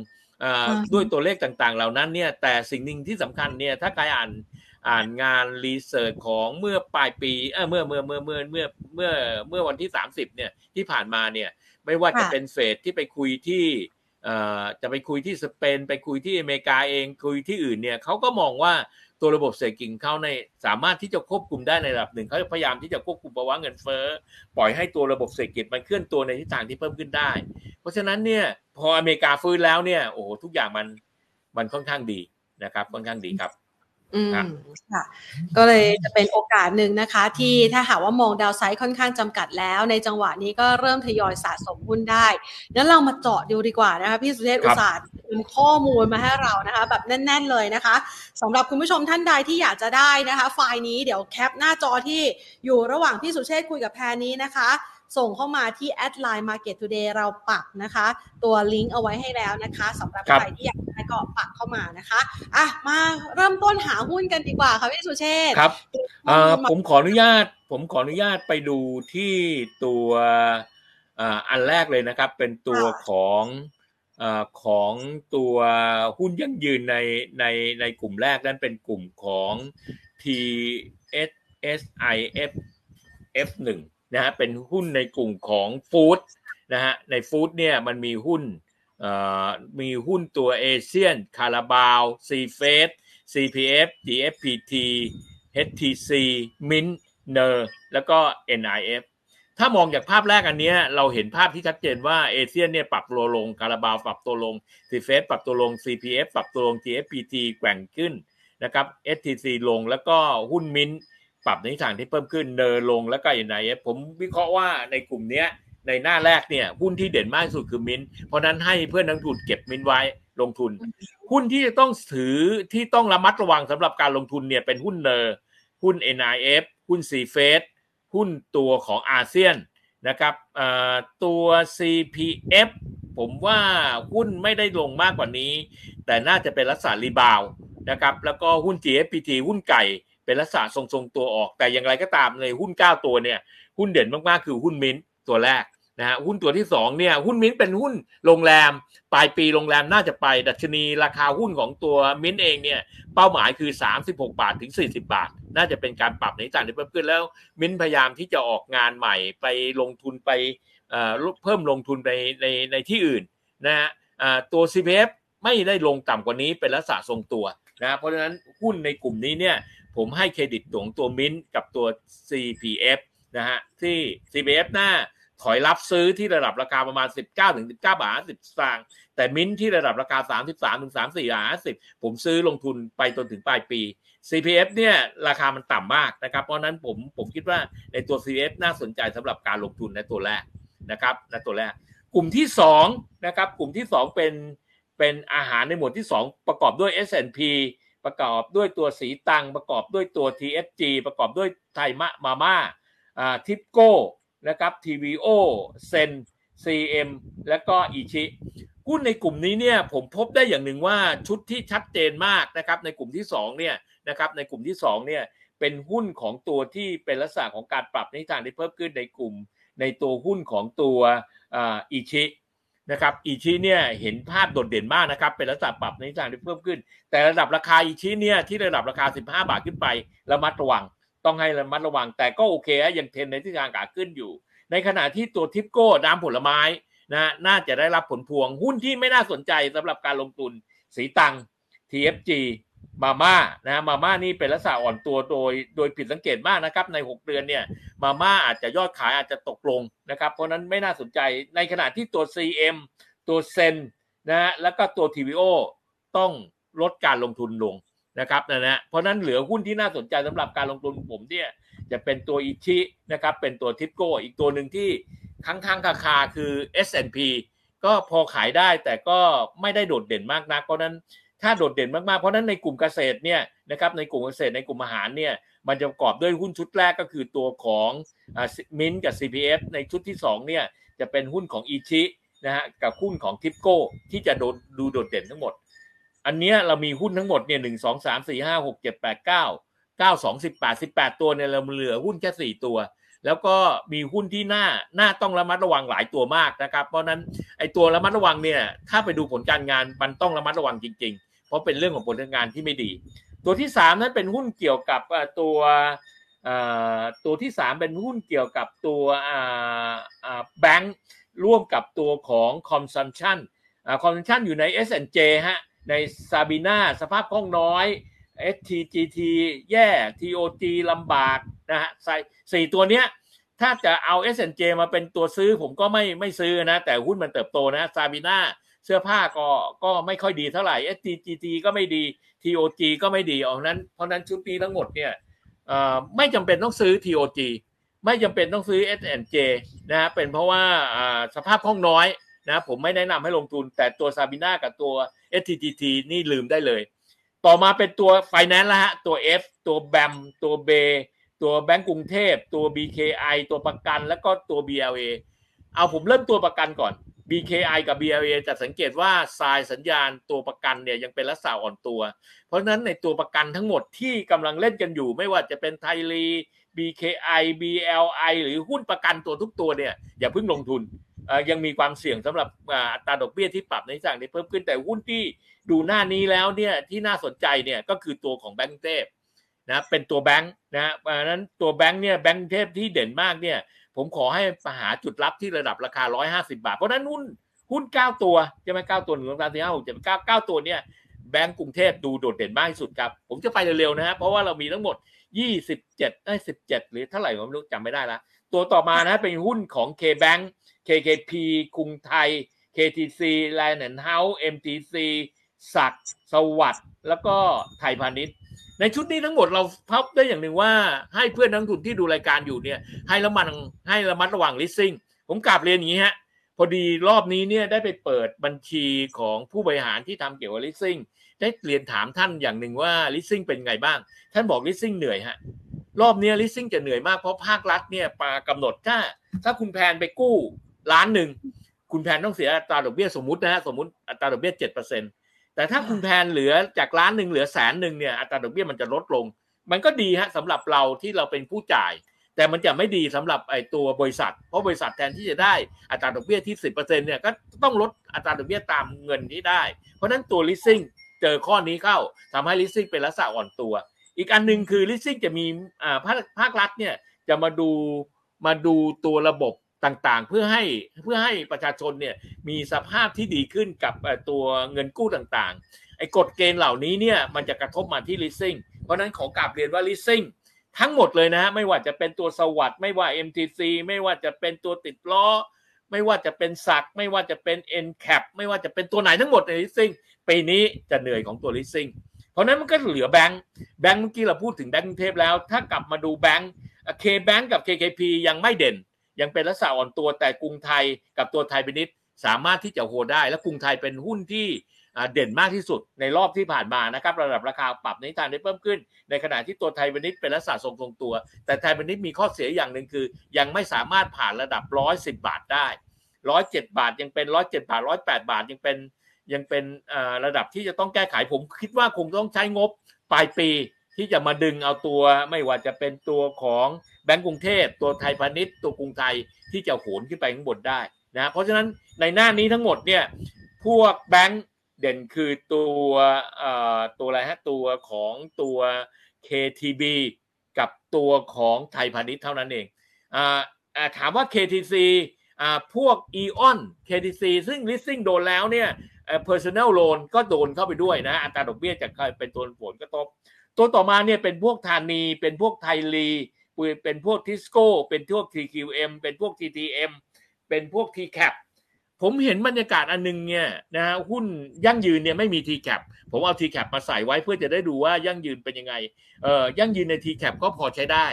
ด้วยตัวเลขต่างๆ เหล่านั้นเนี่ยแต่สิ่งหนึ่งที่สำคัญเนี่ยถ้าใครอ่านอ่านงาน research ของเมื่อปลายปีเออเมื่อเมื่อเมื่อเมื่อเมื่อเมื่อเมื่อวันที่ 30เนี่ยที่ผ่านมาเนี่ยไม่ว่าจะเป็นเฟดที่ไปคุยที่เอ่อจะไปคุยที่สเปน ไปคุยที่อเมริกาเองคุยที่อื่นเนี่ยเขาก็มองว่า ตัวระบบเศรษฐกิจเขาในสามารถที่จะควบคุมได้ในระดับหนึ่งเขาพยายามที่จะควบคุมภาวะเงินเฟ้อปล่อยให้ตัวระบบเศรษฐกิจมันเคลื่อนตัวในทิศทางที่เพิ่มขึ้นได้ เพราะฉะนั้นเนี่ยพออเมริกาฟื้นแล้วเนี่ยโอ้โหทุกอย่างมันมันค่อนข้างดีนะครับค่อนข้างดีครับ อืมค่ะก็เลยจะเป็นโอกาสหนึ่งนะคะ ที่ถ้าหากว่ามอง downside ค่อนข้างจำกัดแล้ว ในจังหวะนี้ก็เริ่มทยอยสะสมหุ้นได้งั้นเรามาเจาะดูดีกว่านะคะพี่สุเทพอุตสาห์นำข้อมูลมาให้เรานะคะ แบบแน่น ๆเลยนะคะสำหรับคุณผู้ชมท่านใดที่อยากจะได้นะคะ ไฟล์นี้เดี๋ยวแคปหน้าจอที่อยู่ระหว่างพี่สุเชษคุยกับแพรนี้นะคะ ส่งเข้ามาที่แอด LINE Market Today เราปักนะคะ ตัวลิงก์เอาไว้ให้แล้วนะคะสำหรับใครที่อยากได้ก็ทักเข้ามานะคะอะมาเริ่มต้นหาหุ้นกันดีกว่าค่ะพี่สุเชษครับผมขออนุญาต ผมขออนุญาตไปดูที่ตัวอันแรกเลยนะครับ เป็นตัวของของตัวหุ้นยั่งยืนในในในกลุ่มแรกนั่นเป็นกลุ่มของ T S S I F F ห นะฮะเป็นหุ้นในกลุ่มของฟู้ดนะฮะในฟู้ดเนี่ยมันมีหุ้นมีหุ้นตัวเอเชียนคาราบาวซีเฟส CPF GFPT HTC Mint เนอร์แล้วก็ NIF ถ้ามองจากภาพแรกอันนี้เราเห็นภาพที่ชัดเจนว่า ASIAN เนี่ยปรับตัวลงคาราบาวปรับตัวลง CFRESH ปรับตัวลง CPF ปรับตัวลง GFPT แกว่งขึ้นนะครับ HTC ลงแล้วก็หุ้นมิน ปรับในทางที่เพิ่มขึ้นเนอร์ลงแล้วก็ NIF ผมวิเคราะห์ว่าในกลุ่มนี้ในหน้าแรกเนี่ยหุ้นที่เด่นมากที่สุดคือมินเพราะนั้นให้เพื่อนนักทุนเก็บมินไว้ลงทุน หุ้นที่จะต้องถือที่ต้องระมัดระวังสำหรับการลงทุนเนี่ยเป็นหุ้นเนอร์หุ้น NIF หุ้นซีเฟสหุ้นตัวของอาเซียนนะครับตัว CPF ผมว่าหุ้นไม่ได้ลงมากกว่านี้ แต่น่าจะเป็นลักษณะ rebound นะครับแล้วก็หุ้น GFPT หุ้นไก่ เป็นลักษณะทรงๆตัวออก แต่อย่างไรก็ตามเลยหุ้น 9 ตัวเนี่ย หุ้นเด่นมากๆคือหุ้นมิ้นตัวแรกนะฮะหุ้นตัวที่2เนี่ยหุ้นมิ้นเป็นหุ้นโรงแรม ปลายปีโรงแรมน่าจะไป ดัชนีราคาหุ้นของตัวมิ้นเองเนี่ยเป้าหมายคือ 36 บาทถึง 40 บาท น่าจะเป็นการปรับในต่างที่เพิ่มขึ้นแล้ว มิ้นพยายามที่จะออกงานใหม่ไปลงทุนไปเพิ่มลงทุนในในในที่อื่นนะฮะตัว CPF ไม่ได้ลงต่ำกว่านี้เป็นลักษณะทรงตัวนะเพราะฉะนั้นหุ้นในกลุ่มนี้เนี่ย ผมให้เครดิตของตัวมิ้นกับตัว CPF นะฮะที่ CPF หน้าถอยรับซื้อที่ระดับราคาประมาณ 19ถึง19บาท10สตางค์แต่มิ้นที่ระดับราคา 33ถึง34บาท50ผมซื้อลงทุนไปจนถึงปลายปี CPF เนี่ยราคามันต่ำมากนะครับ เพราะนั้นผมผมคิดว่าในตัว CPF น่าสนใจสำหรับการลงทุนในตัวแรกนะครับในตัวแรก กลุ่มที่2นะครับกลุ่มที่ 2 เป็นเป็นอาหารในหมวดที่ 2 ประกอบด้วย S&P ประกอบด้วยตัวสีตัง ประกอบด้วยตัว TFG ประกอบด้วยไทมะมาม่าอ่าทิปโก้นะครับ TVO เซน CM และก็อีชิหุ้นในกลุ่มนี้เนี่ยผมพบได้อย่างหนึ่งว่าชุดที่ชัดเจนมากนะครับในกลุ่มที่2เนี่ยนะครับในกลุ่มที่2เนี่ยเป็นหุ้นของตัวที่เป็นลักษณะของการปรับในทางที่เพิ่มขึ้นในกลุ่ม ในตัวหุ้นของตัวอีชิ นะครับอีชิเนี่ยเห็นภาพโดดเด่นมากนะครับ เป็นระดับปรับในทางที่เพิ่มขึ้น แต่ระดับราคาอีชิเนี่ยที่ระดับราคา 15 บาทขึ้นไประมัดระวัง ต้องให้ระมัดระวัง แต่ก็โอเคยังเทรนในทิศทางขาขึ้นอยู่ ในขณะที่ตัวทิปโก้น้ำผลไม้นะน่าจะได้รับผลพวงหุ้นที่ไม่น่าสนใจสำหรับการลงทุนสีตัง TFG มาม่านะมาม่านี่เป็นลักษณะอ่อนตัวโดยโดยผิดสังเกตมากนะครับ ใน 6 เดือนเนี่ยมาม่าอาจจะยอดขายอาจจะตกลงนะครับ เพราะนั้นไม่น่าสนใจในขณะที่ตัว CM ตัวเซนนะฮะแล้วก็ตัว TVO ต้องลดการลงทุนลงนะครับนะฮะเพราะนั้นเหลือหุ้นที่น่าสนใจสำหรับการลงทุนผมเนี่ยจะเป็นตัวอิชินะครับเป็นตัวทิปโก้อีกตัวหนึ่งที่ค้างค้างคาคาคือ S&P ก็พอขายได้แต่ก็ไม่ได้โดดเด่นมากนักเพราะนั้น ถ้าโดดเด่นมากๆ เพราะนั้นในกลุ่มเกษตรเนี่ยนะครับในกลุ่มเกษตรในกลุ่มอาหารเนี่ยมันจะประกอบด้วยหุ้นชุดแรกก็คือตัวของมินกับ CPF ในชุดที่2เนี่ยจะเป็นหุ้นของอีชินะฮะกับหุ้นของทิปโก้ที่จะโดดดูโดดเด่นทั้งหมด อันนี้เรามีหุ้นทั้งหมดเนี่ยหนึ่งสองสามสี่ห้าหกเจ็ดแปดเก้าเก้าสองสิบแปดสิบแปดตัวเนี่ยเราเหลือหุ้นแค่สี่ตัว แล้วก็มีหุ้นที่หน่าหน่าต้องระมัดระวังหลายตัวมากนะครับ เพราะนั้นไอ้ตัวระมัดระวังเนี่ยถ้าไปดูผลการงานมันต้องระมัดระวังจริง ๆ เพราะเป็นเรื่องของผลงานที่ไม่ดี ตัวที่สามนั้นเป็นหุ้นเกี่ยวกับตัวตัวที่สามเป็นหุ้นเกี่ยวกับตัวแบงค์ร่วมกับตัวของ consumption consumption อยู่ใน S&J ฮะในซาบีนาสภาพคล่องน้อย STGT แย่ TOG ลำบากนะฮะสี่ตัวเนี้ยถ้าจะเอา S&J มาเป็นตัวซื้อผมก็ไม่ไม่ซื้อนะ แต่หุ้นมันเติบโตนะซาบีนา เสื้อผ้าก็ก็ไม่ค่อยดีเท่าไหร่ STGT ก็ไม่ดี TOG ก็ไม่ดีออกนั้นเพราะนั้นชุดนี้ทั้งหมดเนี่ยไม่จำเป็นต้องซื้อ TOG ไม่จำเป็นต้องซื้อ S&J นะฮะเป็นเพราะว่าสภาพคล่องน้อยนะผมไม่แนะนำให้ลงทุน แต่ตัวซาบิน่ากับตัว STTT นี่ลืมได้เลย ต่อมาเป็นตัวไฟแนนซ์ละฮะตัว F ตัวแบมตัวเบตัวแบงก์กรุงเทพ ตัว BKI ตัวประกัน แล้วก็ตัว BLA เอาผมเริ่มตัวประกันก่อน BKI กับ BLA จะสังเกตว่าทรายสัญญาณตัวประกันเนี่ยยังเป็นลักษณะอ่อนตัว เพราะฉะนั้นในตัวประกันทั้งหมดที่กำลังเล่นกันอยู่ ไม่ว่าจะเป็นไทยรี BKI BLI หรือหุ้นประกันตัวทุกตัวเนี่ยอย่าเพิ่งลงทุนยังมีความเสี่ยงสำหรับอัตราดอกเบี้ยที่ปรับในสั่งนี้เพิ่มขึ้นแต่หุ้นที่ดูหน้านี้แล้วเนี่ยที่น่าสนใจเนี่ยก็คือตัวของแบงก์เทพนะเป็นตัวแบงค์นะเพราะนั้นตัวแบงค์เนี่ยแบงก์เทพที่เด่นมากเนี่ย ผมขอให้หาจุดรับที่ระดับราคา 150 บาท เพราะนั้นหุ้นหุ้นเก้าตัวใช่ไหมเก้าตัวหนึ่งสองสามสี่ห้าหกเจ็ดเก้าเก้าตัวเนี่ยแบงก์กรุงเทพดูโดดเด่นมากที่สุดครับ ผมจะไปเร็วๆนะฮะเพราะว่าเรามีทั้งหมดยี่สิบเจ็ดได้สิบเจ็ดหรือเท่าไหร่ผมไม่รู้จำไม่ได้ละตัวต่อมานะเป็นหุ้นของ K-Bank KKP กรุงไทย KTC Land and House MTC ศักสวัสด์แล้วก็ไทยพาณิชย์ ในชุดนี้ทั้งหมดเราพับได้อย่างหนึ่งว่าให้เพื่อนนักทุนที่ดูรายการอยู่เนี่ย ให้ระมัดให้ระมัดระวัง listing ผมกราบเรียนอย่างนี้ฮะพอดีรอบนี้เนี่ยได้ไปเปิดบัญชีของผู้บริหารที่ทำเกี่ยวกับ listing ได้เรียนถามท่านอย่างหนึ่งว่า listing เป็นไงบ้าง ท่านบอก listing เหนื่อยฮะรอบนี้ listing จะเหนื่อยมากเพราะภาครัฐเนี่ยปากำหนดถ้าถ้าคุณแพนไปกู้ล้านหนึ่งคุณแพนต้องเสียอัตราดอกเบี้ยสมมตินะฮะสมมติอัตราดอกเบี้ยเจ็ดเปอร์เซ็นต์ แต่ถ้าคุณแพนเหลือจากล้านหนึ่งเหลือแสนหนึ่งเนี่ยอัตราดอกเบี้ยมันจะลดลง มันก็ดีฮะสำหรับเราที่เราเป็นผู้จ่าย แต่มันจะไม่ดีสำหรับไอ้ตัวบริษัท เพราะบริษัทแทนที่จะได้อัตราดอกเบี้ยที่สิบเปอร์เซ็นเนี่ยก็ต้องลดอัตราดอกเบี้ยตามเงินที่ได้ เพราะนั้นตัว leasing เจอข้อนี้เข้าทำให้ leasing เป็นลักษณะอ่อนตัว อีกอันหนึ่งคือ leasing จะมีอ่าภาคภาครัฐเนี่ยจะมาดูมาดูตัวระบบ ต่างๆ เพื่อให้เพื่อให้ประชาชนเนี่ยมีสภาพที่ดีขึ้นกับตัวเงินกู้ต่างๆไอ้กฎเกณฑ์เหล่านี้เนี่ยมันจะกระทบมาที่ leasing เพราะนั้นขอกราบเรียนว่า leasing ทั้งหมดเลยนะฮะไม่ว่าจะเป็นตัวสวัสด์ไม่ว่า MTC ไม่ว่าจะเป็นตัวติดล้อ ไม่ว่าจะเป็นสักไม่ว่าจะเป็น NCAP ไม่ว่าจะเป็นตัวไหนทั้งหมดใน leasing ปีนี้จะเหนื่อยของตัว leasing เพราะนั้นมันก็เหลือแบงค์แบงค์เมื่อกี้เราพูดถึงแบงค์กรุงเทพแล้ว ถ้ากลับมาดูแบงค์เคแบงค์กับ KKP ยังไม่เด่น ยังเป็นลักษณะอ่อนตัวแต่กรุงไทยกับตัวไทยพินิษสามารถที่จะโฮได้ และกรุงไทยเป็นหุ้นที่เด่นมากที่สุดในรอบที่ผ่านมานะครับระดับราคาปรับในทางได้เพิ่มขึ้น ในขณะที่ตัวไทยพินิษเป็นลักษณะทรงทรงตัว แต่ไทยพินิษมีข้อเสียอย่างหนึ่งคือ ยังไม่สามารถผ่านระดับร้อยสิบบาทได้ร้อยเจ็ดบาทยังเป็นร้อยเจ็ดบาทร้อยแปดบาทยังเป็นยังเป็นระดับที่จะต้องแก้ไขผมคิดว่าคงต้องใช้งบปลายปีที่จะมาดึงเอาตัวไม่ว่าจะเป็นตัวของ บงก์กรุงเทพตัวไทยพาณิชย์ตัวกรุงไทยที่จะโหนขึ้นไปข้างบนได้นะเพราะฉะนั้นในหน้านี้ทั้งหมดเนี่ยพวกแบงก์เด่นคือตัวตัวอะไรฮะตัวของตัว KTB กับตัวของไทยพาณิชย์เท่านั้นเองอถามว่า KTC พวก EON KTC ซึ่ง listing โดนแล้วเนี่ย personal loan ก็โดนเข้าไปด้วยนะอัตราดอกเบี้ยจากเป็นตัวผลกระทบตัวต่อมาเนี่ยเป็นพวกธานีเป็นพวกไทยลี เป็นพวกทิสโก้เป็นพวก TQM เป็นพวก TTM เป็นพวก TCAP ผมเห็นบรรยากาศอันนึงเนี่ยนะฮะหุ้นยั่งยืนเนี่ยไม่มี TCAP ผมเอา TCAP มาใส่ไว้เพื่อจะได้ดูว่ายั่งยืนเป็นยังไงเอ่อยั่งยืนใน TCAP ก็พอใช้ได้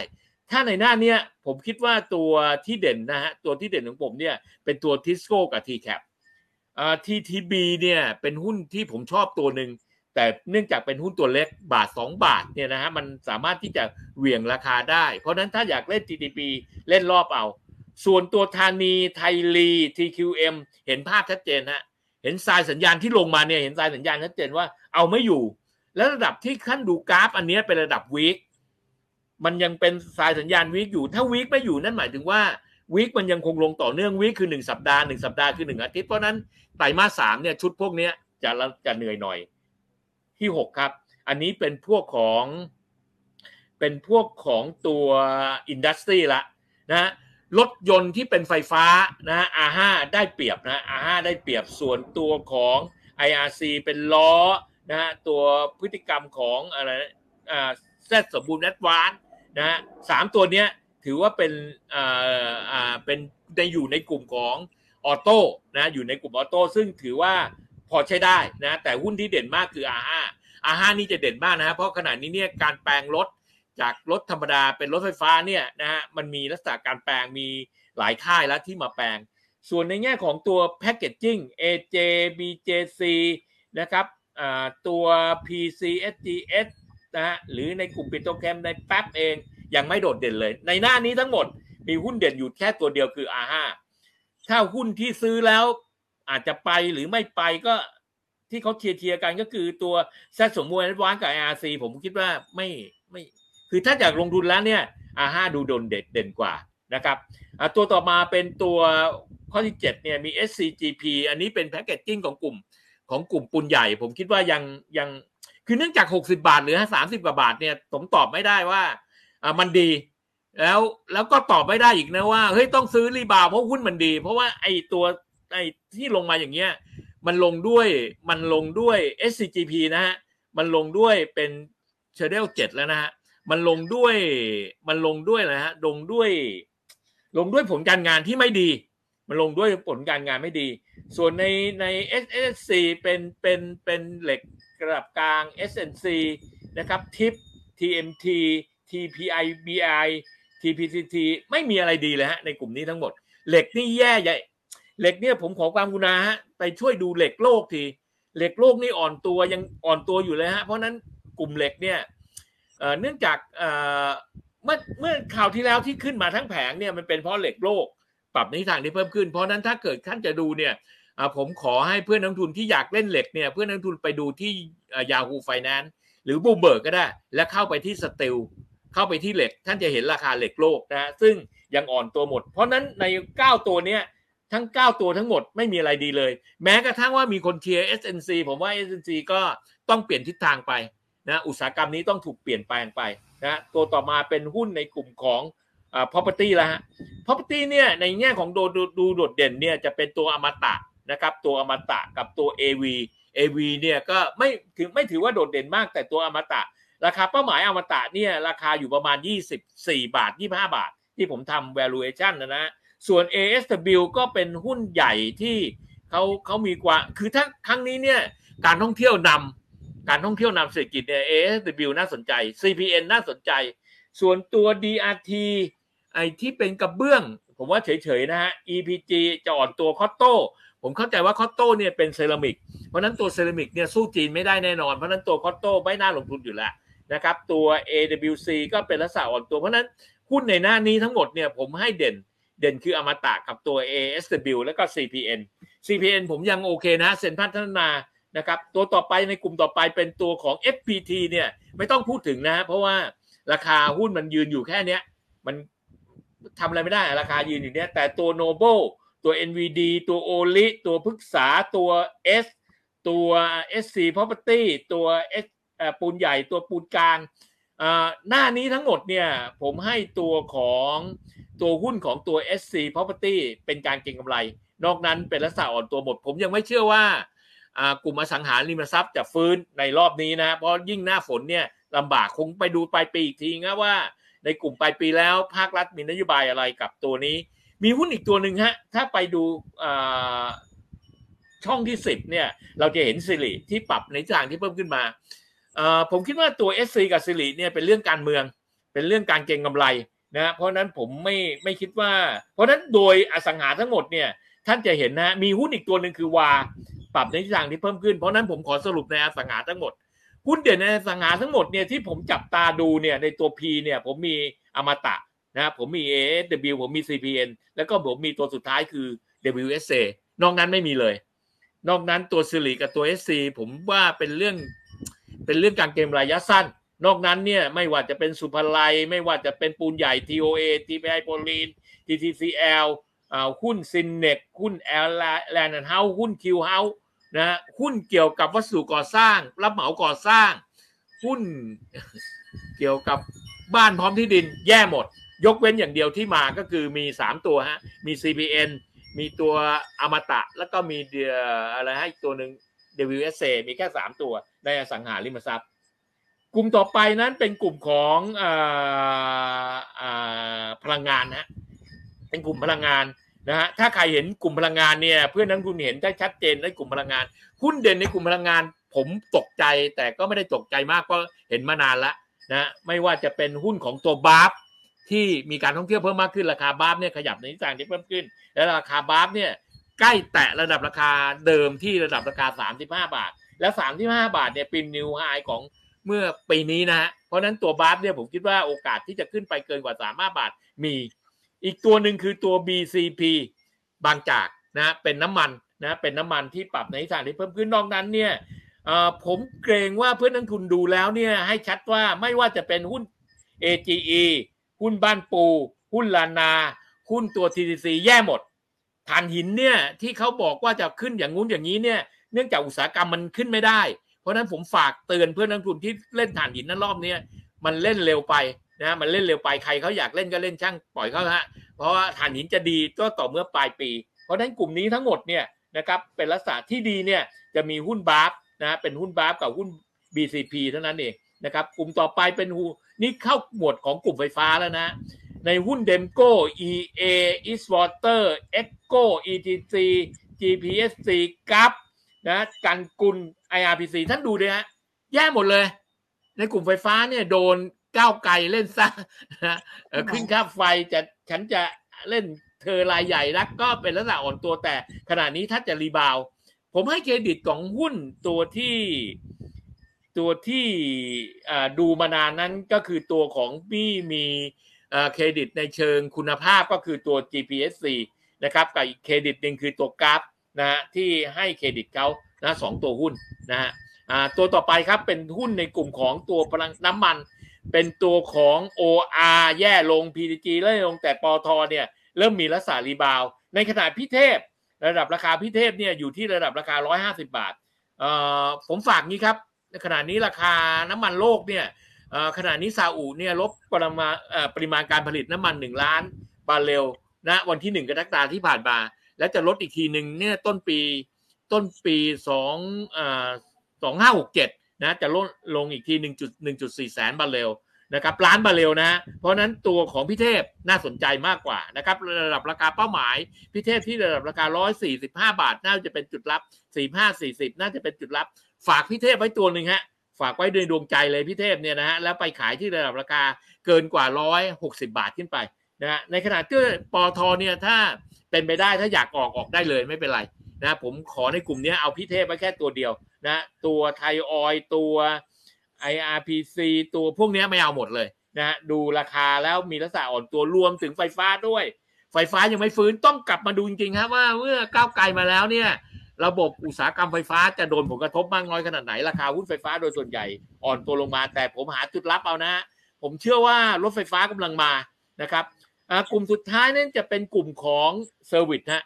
ถ้าในหน้าเนี้ยผมคิดว่าตัวที่เด่นนะฮะตัวที่เด่นของผมเนี่ยเป็นตัวทิสโก้กับ TCAP อ่า TTB เนี่ยเป็นหุ้นที่ผมชอบตัวหนึ่ง แต่เนื่องจากเป็นหุ้นตัวเล็กบาท 2 บาทเนี่ยนะฮะมันสามารถที่จะเหวี่ยงราคาได้ เพราะนั้นถ้าอยากเล่น TTP เล่นรอบเอา ส่วนตัวธานีไทยลี TQM เห็นภาพชัดเจนฮะเห็นสายสัญญาณที่ลงมาเนี่ยเห็นสายสัญญาณชัดเจนว่าเอาไม่อยู่ แล้วระดับที่ขั้นดูกราฟ อันนี้เป็นระดับวีคมันยังเป็นสายสัญญาณวีคอยู่ ถ้าวีคไม่อยู่นั่นหมายถึงว่าวีคมันยังคงลงต่อเนื่องวีคคือหนึ่งสัปดาห์หนึ่งสัปดาห์คือหนึ่งอาทิตย์เพราะนั้นไตรมาสสามเนี่ยชุดพวกนี้จะจะเหนื่อยหน่อย ที่หกครับ อันนี้เป็นพวกของ เป็นพวกของตัวอินดัสทรีละนะรถยนต์ที่เป็นไฟฟ้านะอาห้าได้เปรียบนะอาห้าได้เปรียบส่วนตัวของ IRC เป็นล้อนะฮะตัวพฤติกรรมของอะไรอ่าแซสมบูรณ์แอดวานนะฮะสามตัวเนี้ยถือว่าเป็นอ่าอ่าเป็นในอยู่ในกลุ่มของออโต้นะอยู่ในกลุ่มออโต้ซึ่งถือว่า พอใช้ได้นะ แต่หุ้นที่เด่นมากคือ R5 R5 นี่จะเด่นมากนะเพราะขณะนี้เนี่ยการแปลงรถจากรถธรรมดาเป็นรถไฟฟ้าเนี่ยนะฮะมันมีลักษณะการแปลงมีหลายค่ายแล้วที่มาแปลง ส่วนในแง่ของตัวแพคเกจจิ้ง AJ BJC นะครับตัว PCSGS นะฮะหรือในกลุ่มปิโตรเคมในแป๊บเองยังไม่โดดเด่นเลย ในหน้านี้ทั้งหมดมีหุ้นเด่นอยู่แค่ตัวเดียวคือ R5 ถ้าหุ้นที่ซื้อแล้ว อาจจะไปหรือไม่ไปก็ที่เขาเชียร์เชียร์กันก็คือตัวแซสสมมวยวานกับไออาร์ซีผมคิดว่าไม่ไม่คือถ้าอยากลงทุนแล้วเนี่ยอาห้าดูโดนเด่นเด่นกว่านะครับตัวต่อมาเป็นตัวข้อที่7เนี่ยมี SCGP อันนี้เป็นแพ็กเกจจิ้งของกลุ่มของกลุ่มปุนใหญ่ ผมคิดว่ายังยังคือเนื่องจาก 60 บาทหรือ 30กว่าบาทเนี่ยผมตอบไม่ได้ว่าอ่ามันดี แล้วแล้วก็ตอบไม่ได้อีกนะว่าเฮ้ยต้องซื้อรีบาวเพราะหุ้นมันดี เพราะว่าไอ้ตัว ไอ้ที่ลงมาอย่างเงี้ยมันลงด้วยมันลงด้วย SCGP นะฮะมันลงด้วยเป็นเชเดลเจ็ดแล้วนะฮะมันลงด้วยมันลงด้วยนะฮะลงด้วย ลงด้วยผลการงานที่ไม่ดี มันลงด้วยผลการงานไม่ดี ส่วนในใน SSC เป็นเป็นเป็นเหล็กกระดับกลาง SNC นะครับทิป TMT TPIBI TPCT ไม่มีอะไรดีเลยฮะในกลุ่มนี้ทั้งหมด เหล็กนี่แย่ใหญ่ เหล็กเนี่ยผมขอความกุณาฮะไปช่วยดูเหล็กโลกทีเหล็กโลกนี่อ่อนตัวยังอ่อนตัวอยู่เลยฮะเพราะนั้นกลุ่มเหล็กเนี่ยเนื่องจากเมื่อเมื่อคราวที่แล้วที่ขึ้นมาทั้งแผงเนี่ยมันเป็นเพราะเหล็กโลก ปรับในทางที่เพิ่มขึ้น เพราะนั้นถ้าเกิดท่านจะดูเนี่ยผมขอให้เพื่อนนักทุนที่อยากเล่นเหล็กเนี่ยเพื่อนนักทุนไปดูที่ Yahoo Finance หรือบูเบิร์กก็ได้ และเข้าไปที่ steel เข้าไปที่เหล็ก ท่านจะเห็นราคาเหล็กโลกนะซึ่งยังอ่อนตัวหมด เพราะนั้นใน 9 ตัวเนี้ย ทั้ง 9 ตัวทั้งหมดไม่มีอะไรดีเลย แม้กระทั่งว่ามีคนเชียร์ SNC ผมว่า SNC ก็ต้องเปลี่ยนทิศทางไปนะอุตสาหกรรมนี้ต้องถูกเปลี่ยนแปลงไปนะตัวต่อมาเป็นหุ้นในกลุ่มของอ่า property แล้วฮะ property เนี่ยในแง่ของดูดูดูโดดเด่นเนี่ยจะเป็นตัวอมตะนะครับตัวอมตะกับตัว AV AV เนี่ยก็ไม่ถือไม่ถือว่าโดดเด่นมากแต่ตัวอมตะ ราคาเป้าหมายอมตะเนี่ยราคาอยู่ประมาณ 24 บาท 25 บาท ที่ผมทำ valuation นะนะ ส่วน ASW ก็เป็นหุ้นใหญ่ที่เขาเขามีกว่า คือถ้าครั้งนี้เนี่ยการท่องเที่ยวนำการท่องเที่ยวนำเศรษฐกิจเนี่ย ASW น่าสนใจ CPN น่าสนใจ ส่วนตัว DRT ไอ้ที่เป็นกระเบื้อง ผมว่าเฉยๆนะฮะ EPG จะอ่อนตัวคอตโต้ผมเข้าใจว่าคอตโต้เนี่ยเป็นเซรามิก เพราะนั้นตัวเซรามิกเนี่ยสู้จีนไม่ได้แน่นอน เพราะนั้นตัวคอตโต้ไม่น่าลงทุนอยู่แล้วนะครับตัว AWC ก็เป็นลักษณะอ่อนตัว เพราะนั้นหุ้นในหน้านี้ทั้งหมดเนี่ยผมให้เด่น เด่นคืออมตะกับตัว ASW แล้วก็ CPN CPN ผมยังโอเคนะเซ็นพัฒนานะครับตัวต่อไปในกลุ่มต่อไปเป็นตัวของ FPT เนี่ยไม่ต้องพูดถึงนะ เพราะว่าราคาหุ้นมันยืนอยู่แค่เนี้ย มันทำอะไรไม่ได้ราคายืนอยู่เนี้ยแต่ตัว Noble ตัว NVD ตัว o l i ตัวพึกษาตัว S ตัว SC Property ตัว S ปูนใหญ่ตัวปูนกลางหน้านี้ทั้งหมดเนี่ยผมให้ตัวของ ตัวหุ้นของตัว SC Property เป็นการเก็งกำไร นอกนั้นเป็นลักษณะอ่อนตัวหมด ผมยังไม่เชื่อว่ากลุ่มอสังหาริมทรัพย์จะฟื้นในรอบนี้นะ เพราะยิ่งหน้าฝนเนี่ยลำบากคงไปดูปลายปีอีกทีนะว่า ในกลุ่มปลายปีแล้วภาครัฐมีนโยบายอะไรกับตัวนี้ มีหุ้นอีกตัวหนึ่งฮะ ถ้าไปดูช่องที่สิบเนี่ยเราจะเห็นสิริที่ปรับในทางที่เพิ่มขึ้นมา ผมคิดว่าตัว SC กับสิริเนี่ยเป็นเรื่องการเมือง เป็นเรื่องการเก็งกำไร นะเพราะนั้นผมไม่ไม่คิดว่า เพราะนั้นโดยอสังหาทั้งหมดเนี่ยท่านจะเห็นนะมีหุ้นอีกตัวหนึ่งคือวาปรับในทิศทางที่เพิ่มขึ้นเพราะนั้นผมขอสรุปในอสังหาทั้งหมดหุ้นเด่นในอสังหาทั้งหมดเนี่ยที่ผมจับตาดูเนี่ยในตัว P เนี่ยผมมีอมตะนะผมมี ASW ผมมี CPN แล้วก็ผมมีตัวสุดท้ายคือ WSA นอกนั้นไม่มีเลย นอกนั้นตัวสิริกับตัว SC ผมว่าเป็นเรื่องเป็นเรื่องการเกมระยะสั้น นอกนั้นเนี่ยไม่ว่าจะเป็นสุภลัย ไม่ว่าจะเป็นปูนใหญ่ TOA TPI โพลีน TTCL หุ้นซินเนกหุ้นแอลแลนด์เฮาหุ้นคิวเฮานะหุ้นเกี่ยวกับวัสดุก่อสร้าง รับเหมาก่อสร้าง หุ้นเกี่ยวกับบ้านพร้อมที่ดินแย่หมด ยกเว้นอย่างเดียวที่มาก็คือมี 3 ตัวฮะมี CPN มีตัวอมตะ แล้วก็มีเดียอะไรให้ตัวหนึ่ง WSA มีแค่ 3 ตัวในอสังหาริมทรัพย์ กลุ่มต่อไปนั้นเป็นกลุ่มของอพลังงานนะเป็นกลุ่มพลังงานนะฮะถ้าใครเห็นกลุ่มพลังงานเนี่ย เพื่อนนักทุนเห็นได้ชัดเจนในกลุ่มพลังงาน หุ้นเด่นในกลุ่มพลังงาน ผมตกใจแต่ก็ไม่ได้ตกใจมากเพราะเห็นมานานละนะไม่ว่าจะเป็นหุ้นของตัว BAFS ที่มีการท่องเที่ยวเพิ่มมากขึ้นราคา BAFS เนี่ยขยับในทิศทางที่เพิ่มขึ้น และราคา BAFS เนี่ยใกล้แตะระดับราคาเดิมที่ระดับราคา 35 บาท แล้ว35 บาทเนี่ยเป็น new high ของ เมื่อปีนี้นะฮะเพราะนั้นตัว BAFS เนี่ยผมคิดว่าโอกาสที่จะขึ้นไปเกินกว่า35บาทมีอีกตัวหนึ่งคือตัว BCP บางจากนะเป็นน้ำมันนะเป็นน้ำมันที่ปรับในทิศทางที่เพิ่มขึ้นนอกนั้นเนี่ยผมเกรงว่าเพื่อนนักทุนดูแล้วเนี่ยให้ชัดว่าไม่ว่าจะเป็นหุ้น AGE หุ้นบ้านปู หุ้นลานา หุ้นตัว TCC แย่หมดฐานหินเนี่ยที่เขาบอกว่าจะขึ้นอย่างงู้นอย่างนี้เนี่ยเนื่องจากอุตสาหกรรมมันขึ้นไม่ได้ ราะนั้นผมฝากเตือนเพื่อนนักทุนที่เล่นฐานหินนั้นรอบนี้มันเล่นเร็วไปนะมันเล่นเร็วไปใครเขาอยากเล่นก็เล่นช่างปล่อยเขาฮะเพราะว่าถ่านหินจะดีก็ต่อเมื่อปลายปี เพราะฉะนั้นกลุ่มนี้ทั้งหมดเนี่ยนะครับเป็นลักษณะที่ดีเนี่ยจะมีหุ้น BAFS นะเป็นหุ้น BAFS กับหุ้น BCP เท่านั้นเองนะครับกลุ่มต่อไปเป็นหุ้นนี่เข้าหมวดของกลุ่มไฟฟ้าแล้วนะ ในหุ้น DEMCO EA Eastwater EGCO ETC GPSC กับ นะ GUNKUL IRPC ท่านดูดิฮะ แย่หมดเลย ในกลุ่มไฟฟ้าเนี่ยโดนก้าวไกลเล่นซะนะขึ้นค่าไฟจะฉันจะเล่นเธอรายใหญ่รักก็เป็นลักษณะอ่อนตัวแต่ขณะนี้ถ้าจะรีบาว ผมให้เครดิตของหุ้นตัวที่ตัวที่ดูมานานนั้นก็คือตัวของพี่มีเครดิตในเชิงคุณภาพก็คือตัว GPSC นะครับกับอีกเครดิตหนึ่งคือตัวกราฟ นะฮะที่ให้เครดิตเขานะสองตัวหุ้นนะฮะตัวต่อไปครับเป็นหุ้นในกลุ่มของตัวพลังน้ำมัน เป็นตัวของ OR แย่ลง PTG แย่ลงแต่ปตท.เนี่ยเริ่มมีลักษณะ rebound ในขณะ PTTEP ระดับราคา PTTEP เนี่ยอยู่ที่ระดับราคา 150 บาทผมฝากนี้ครับในขณะนี้ราคาน้ำมันโลกเนี่ยขณะนี้ซาอุเนี่ยลดปริมาณปริมาณการผลิตน้ำมัน 1 ล้านบาร์เรลนะวันที่ 1 กรกฎาคมที่ผ่านมา และจะลดอีกทีหนึ่งเนี่ยต้นปีต้นปี2 2567นะจะลดลงอีกที1.1.4แสนบาร์เรลนะครับล้านบาร์เรลนะ เพราะนั้นตัวของ PTTEP น่าสนใจมากกว่านะครับ ระดับราคาเป้าหมาย PTTEP ที่ระดับราคา 145 บาท น่าจะเป็นจุดรับ 45 40 น่าจะเป็นจุดรับ ฝาก PTTEP ไว้ตัวหนึ่งฮะฝากไว้ในดวงใจเลย PTTEP เนี่ยนะฮะแล้วไปขายที่ระดับราคาเกินกว่า 160 บาทขึ้นไปนะฮะในขณะที่ปอทเนี่ยถ้า เป็นไปได้ถ้าอยากออกออกได้เลยไม่เป็นไรนะผมขอในกลุ่มนี้เอาพิเทพไว้แค่ตัวเดียวนะตัวไทยออยตัว IRPC ตัวพวกนี้ไม่เอาหมดเลยนะดูราคาแล้วมีลักษณะอ่อนตัวรวมถึงไฟฟ้าด้วย ไฟฟ้ายังไม่ฟื้นต้องกลับมาดูจริงๆครับว่าเมื่อก้าวไกลมาแล้วเนี่ยระบบอุตสาหกรรมไฟฟ้าจะโดนผลกระทบมากน้อยขนาดไหนราคาหุ้นไฟฟ้าโดยส่วนใหญ่อ่อนตัวลงมาแต่ผมหาจุดรับเอานะ ผมเชื่อว่ารถไฟฟ้ากำลังมานะครับ กลุ่มสุดท้ายนั่นจะเป็นกลุ่มของ service ฮะ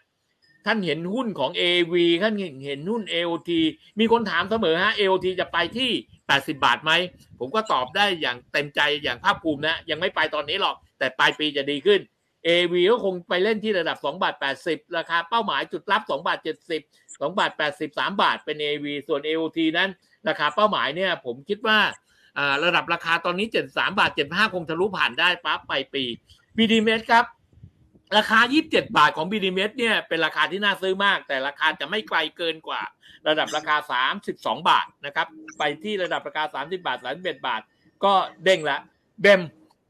ท่านเห็นหุ้นของ AV ท่านเห็นหุ้น AOT มีคนถามเสมอฮะ AOT จะไปที่ 80 บาทไหม ผมก็ตอบได้อย่างเต็มใจอย่างภาคภูมินะ ยังไม่ไปตอนนี้หรอก แต่ปลายปีจะดีขึ้น AV ก็คงไปเล่นที่ระดับ2บาท80 ราคาเป้าหมายจุดรับ2บาท70 2บาท80 3 บาทเป็น AAV ส่วน AOT นั้นราคาเป้าหมายเนี่ย ผมคิดว่าระดับราคาตอนนี้ 73 บาท 75 คงทะลุผ่านได้ปั๊บไปปี BDMS ครับ ราคา 27 บาทของ BDMS เนี่ยเป็นราคาที่น่าซื้อมาก แต่ราคาจะไม่ไกลเกินกว่า ระดับราคา 32 บาทนะครับ ไปที่ระดับราคา 30 บาท31บาท ก็เด้งละ BEM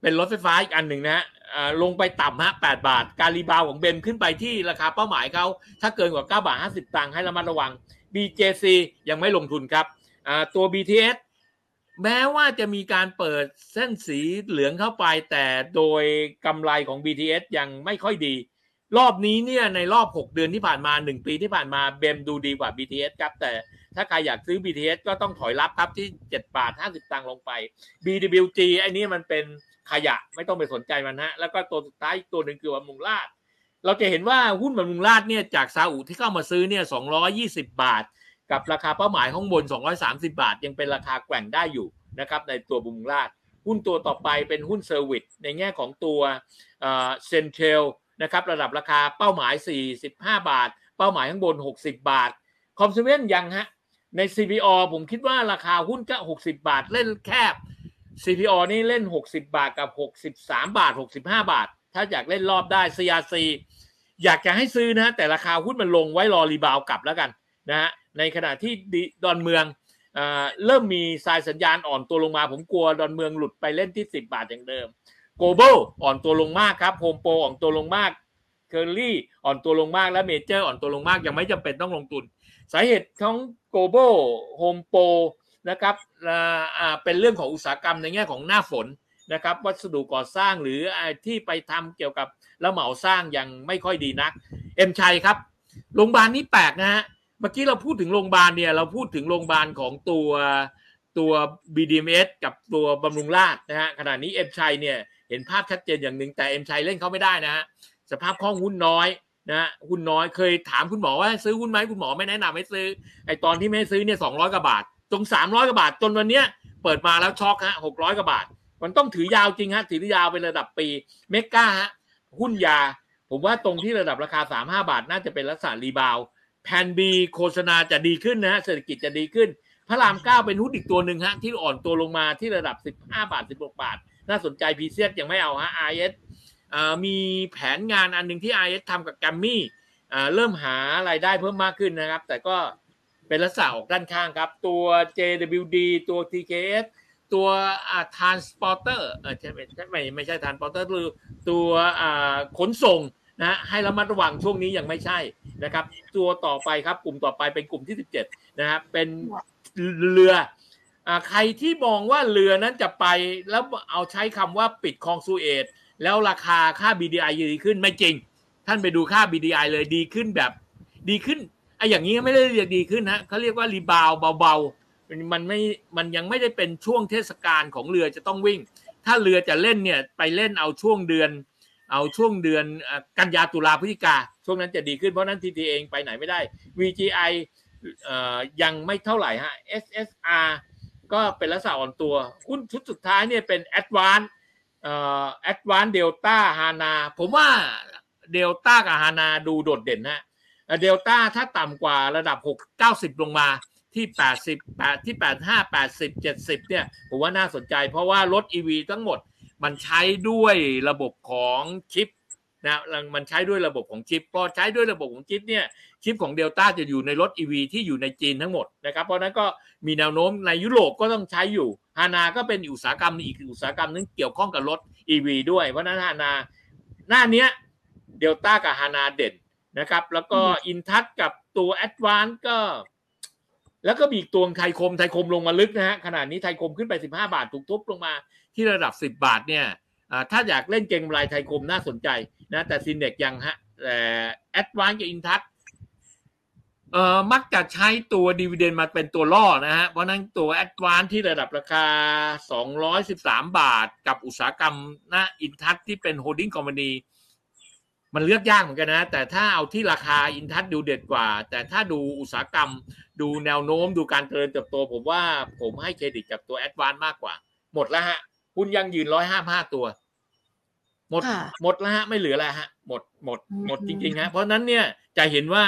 เป็นรถไฟฟ้าอีกอันหนึ่งนะฮะลงไปต่ำฮะ 8 บาท การ rebound ของ BEM ขึ้นไปที่ราคาเป้าหมายเขาถ้าเกินกว่า 9 บาท 50 ตังค์ให้ระมัดระวัง BJC ยังไม่ลงทุนครับตัว BTS แม้ว่าจะมีการเปิดเส้นสีเหลืองเข้าไป แต่โดยกำไรของ BTS ยังไม่ค่อยดี รอบนี้เนี่ยในรอบ 6 เดือนที่ผ่านมา 1 ปีที่ผ่านมาเบมดูดีกว่า BTS ครับ แต่ถ้าใครอยากซื้อ BTS ก็ต้องถอยรับครับที่ 7 บาท 50 ตังค์ลงไป BWG ไอ้นี้มันเป็นขยะไม่ต้องไปสนใจมันฮะ แล้วก็ตัวสุดท้ายตัวหนึ่งคือบำรุงราชเราจะเห็นว่าหุ้นบำรุงราษฎร์เนี่ยจากซาอุที่เข้ามาซื้อเนี่ย220 บาท กับราคาเป้าหมายข้างบน 230 บาท ยังเป็นราคาแกว่งได้อยู่นะครับในตัวบำรุงราษฎร์หุ้นตัวต่อไปเป็นหุ้น service ในแง่ของตัว CENTEL นะครับระดับราคาเป้าหมาย 45 บาท เป้าหมายข้างบน 60 บาท consumer ยังฮะใน CPALL ผมคิดว่าราคาหุ้นก็ 60 บาทเล่นแคบ CPALL นี่เล่น 60 บาทกับ 63 บาท 65 บาท ถ้าอยากเล่นรอบได้ CRC อยากจะให้ซื้อนะ แต่ราคาหุ้นมันลงไว้รอ rebound กลับแล้วกัน นะฮะในขณะที่ดอนเมืองเริ่มมีสายสัญญาณอ่อนตัวลงมา ผมกลัวดอนเมืองหลุดไปเล่นที่ 10 บาทอย่างเดิมโกลบอลอ่อนตัวลงมากครับโฮมโปรอ่อนตัวลงมากเคอร์รี่อ่อนตัวลงมากและเมเจอร์อ่อนตัวลงมากยังไม่จำเป็นต้องลงทุน สาเหตุของโกลบอลโฮมโปรนะครับเป็นเรื่องของอุตสาหกรรมในแง่ของหน้าฝนนะครับวัสดุก่อสร้างหรือที่ไปทำเกี่ยวกับแล้วเหมาสร้างยังไม่ค่อยดีนัก เอ็มชัยครับโรงพยาบาลนี้แปลกนะฮะ เมื่อกี้เราพูดถึงโรงพยาบาลเนี่ย เราพูดถึงโรงพยาบาลของตัวตัว BDMS กับตัวบำรุงราชนะฮะขณะนี้เอ็มชัยเนี่ยเห็นภาพชัดเจนอย่างหนึ่งแต่เอ็มชัยเล่นเขาไม่ได้นะฮะสภาพคล่องหุ้นน้อยนะหุ้นน้อยเคยถามคุณหมอว่าซื้อหุ้นไหมคุณหมอไม่แนะนำให้ซื้อไอตอนที่ไม่ซื้อเนี่ยสองร้อยกว่าบาทตรงสามร้อยกว่าบาท จนวันเนี้ยเปิดมาแล้วช็อกฮะหกร้อยกว่าบาท มันต้องถือยาวจริงฮะถือยาวเป็นระดับปีเมก้าฮะหุ้นยา ผมว่าตรงที่ระดับราคาสามห้าบาทน่าจะเป็นลักษณะรีบาว แผนบีโฆษณาจะดีขึ้นนะฮะเศรษฐกิจจะดีขึ้น พระรามเก้าเป็นหุ้นอีกตัวหนึ่งฮะที่อ่อนตัวลงมาที่ระดับสิบห้าบาทสิบกบาท น่าสนใจพีเซียยังไม่เอาฮะ RS มีแผนงานอันหนึ่งที่ RS ทำกับแกมมี่เริ่มหารายได้เพิ่มมากขึ้นนะครับ แต่ก็เป็นลักษณะออกด้านข้างครับ ตัว JWD ตัว TKS ตัวอ่า transporter เออใช่ไม่ใช่ไม่ไม่ใช่ transporter คือตัวขนส่ง นะให้ระมัดระวังช่วงนี้ยังไม่ใช่นะครับ ตัวต่อไปครับ กลุ่มต่อไปเป็นกลุ่มที่ 17นะครับเป็นเรืออ่าใครที่มองว่าเรือนั้นจะไปแล้วเอาใช้คำว่าปิดคลองซูเอตแล้วราคาค่า BDI ดีขึ้นไม่จริง ท่านไปดูค่า BDI เลยดีขึ้นแบบดีขึ้นไอ้อย่างนี้ไม่ได้เรียกดีขึ้นฮะเขาเรียกว่ารีบาวเบาๆมันไม่มันยังไม่ได้เป็นช่วงเทศกาลของเรือจะต้องวิ่ง ถ้าเรือจะเล่นเนี่ยไปเล่นเอาช่วงเดือน เอาช่วงเดือนกันยาตุลาพฤศจิกาช่วงนั้นจะดีขึ้นเพราะนั้นทีทีเองไปไหนไม่ได้ VGI ยังไม่เท่าไหร่ฮะ SSR ก็เป็นลักษณะอ่อนตัวหุ้นชุดสุดท้ายเนี่ยเป็น Advance เอ่อ Advance Delta Hana ผมว่า Delta กับ Hana ดูโดดเด่นฮะเดลต้าถ้าต่ำกว่าระดับ 6 90 ลงมาที่ 80 8ที่ 85 80 70 เนี่ย ผมว่าน่าสนใจเพราะว่ารถ EV ทั้งหมด มันใช้ด้วยระบบของชิปนะมันใช้ด้วยระบบของชิปพอใช้ด้วยระบบของชิปเนี่ยชิปของเดลต้าจะอยู่ในรถ EV ที่อยู่ในจีนทั้งหมดนะครับเพราะนั้นก็มีแนวโน้มในยุโรปก็ต้องใช้อยู่ฮานาก็เป็นอุตสาหกรรมอีกอุตสาหกรรมนึงเกี่ยวข้องกับรถ EV ด้วย เพราะนั้นฮานาหน้าเนี้ยเดลต้ากับฮานาเด่นนะครับแล้วก็อินทัศกับตัวแอดวานก็ แล้วก็มีตัวไทยคมไทยคมลงมาลึกนะฮะขนาดนี้ไทยคมขึ้นไป 15 บาทถูกทุบลงมา ที่ระดับ 10 บาทเนี่ยถ้าอยากเล่นเก่งรายไทยคมน่าสนใจนะแต่ซินเด็กยังฮะแต่แอดวานกับอินทัศเอ่อมักจะใช้ตัว dividend มาเป็นตัวล่อนะฮะ เพราะนั้นตัว Advance ที่ระดับราคา 213 บาท กับอุตสาหกรรมนะอินทัชที่เป็น holding company มันเลือกยากเหมือนกันนะ แต่ถ้าเอาที่ราคาอินทัชดูเด็ดกว่า แต่ถ้าดูอุตสาหกรรม ดูแนวโน้มดูการเจริญเติบโต ผมว่าผมให้เครดิตกับตัว Advance มากกว่า หมดแล้วฮะ หุ้นยังยืนร้อยห้าห้าตัว หมดหมดแล้วฮะไม่เหลือแล้วฮะ หมดหมดหมดจริงๆฮะเพราะนั้นเนี่ยจะเห็นว่า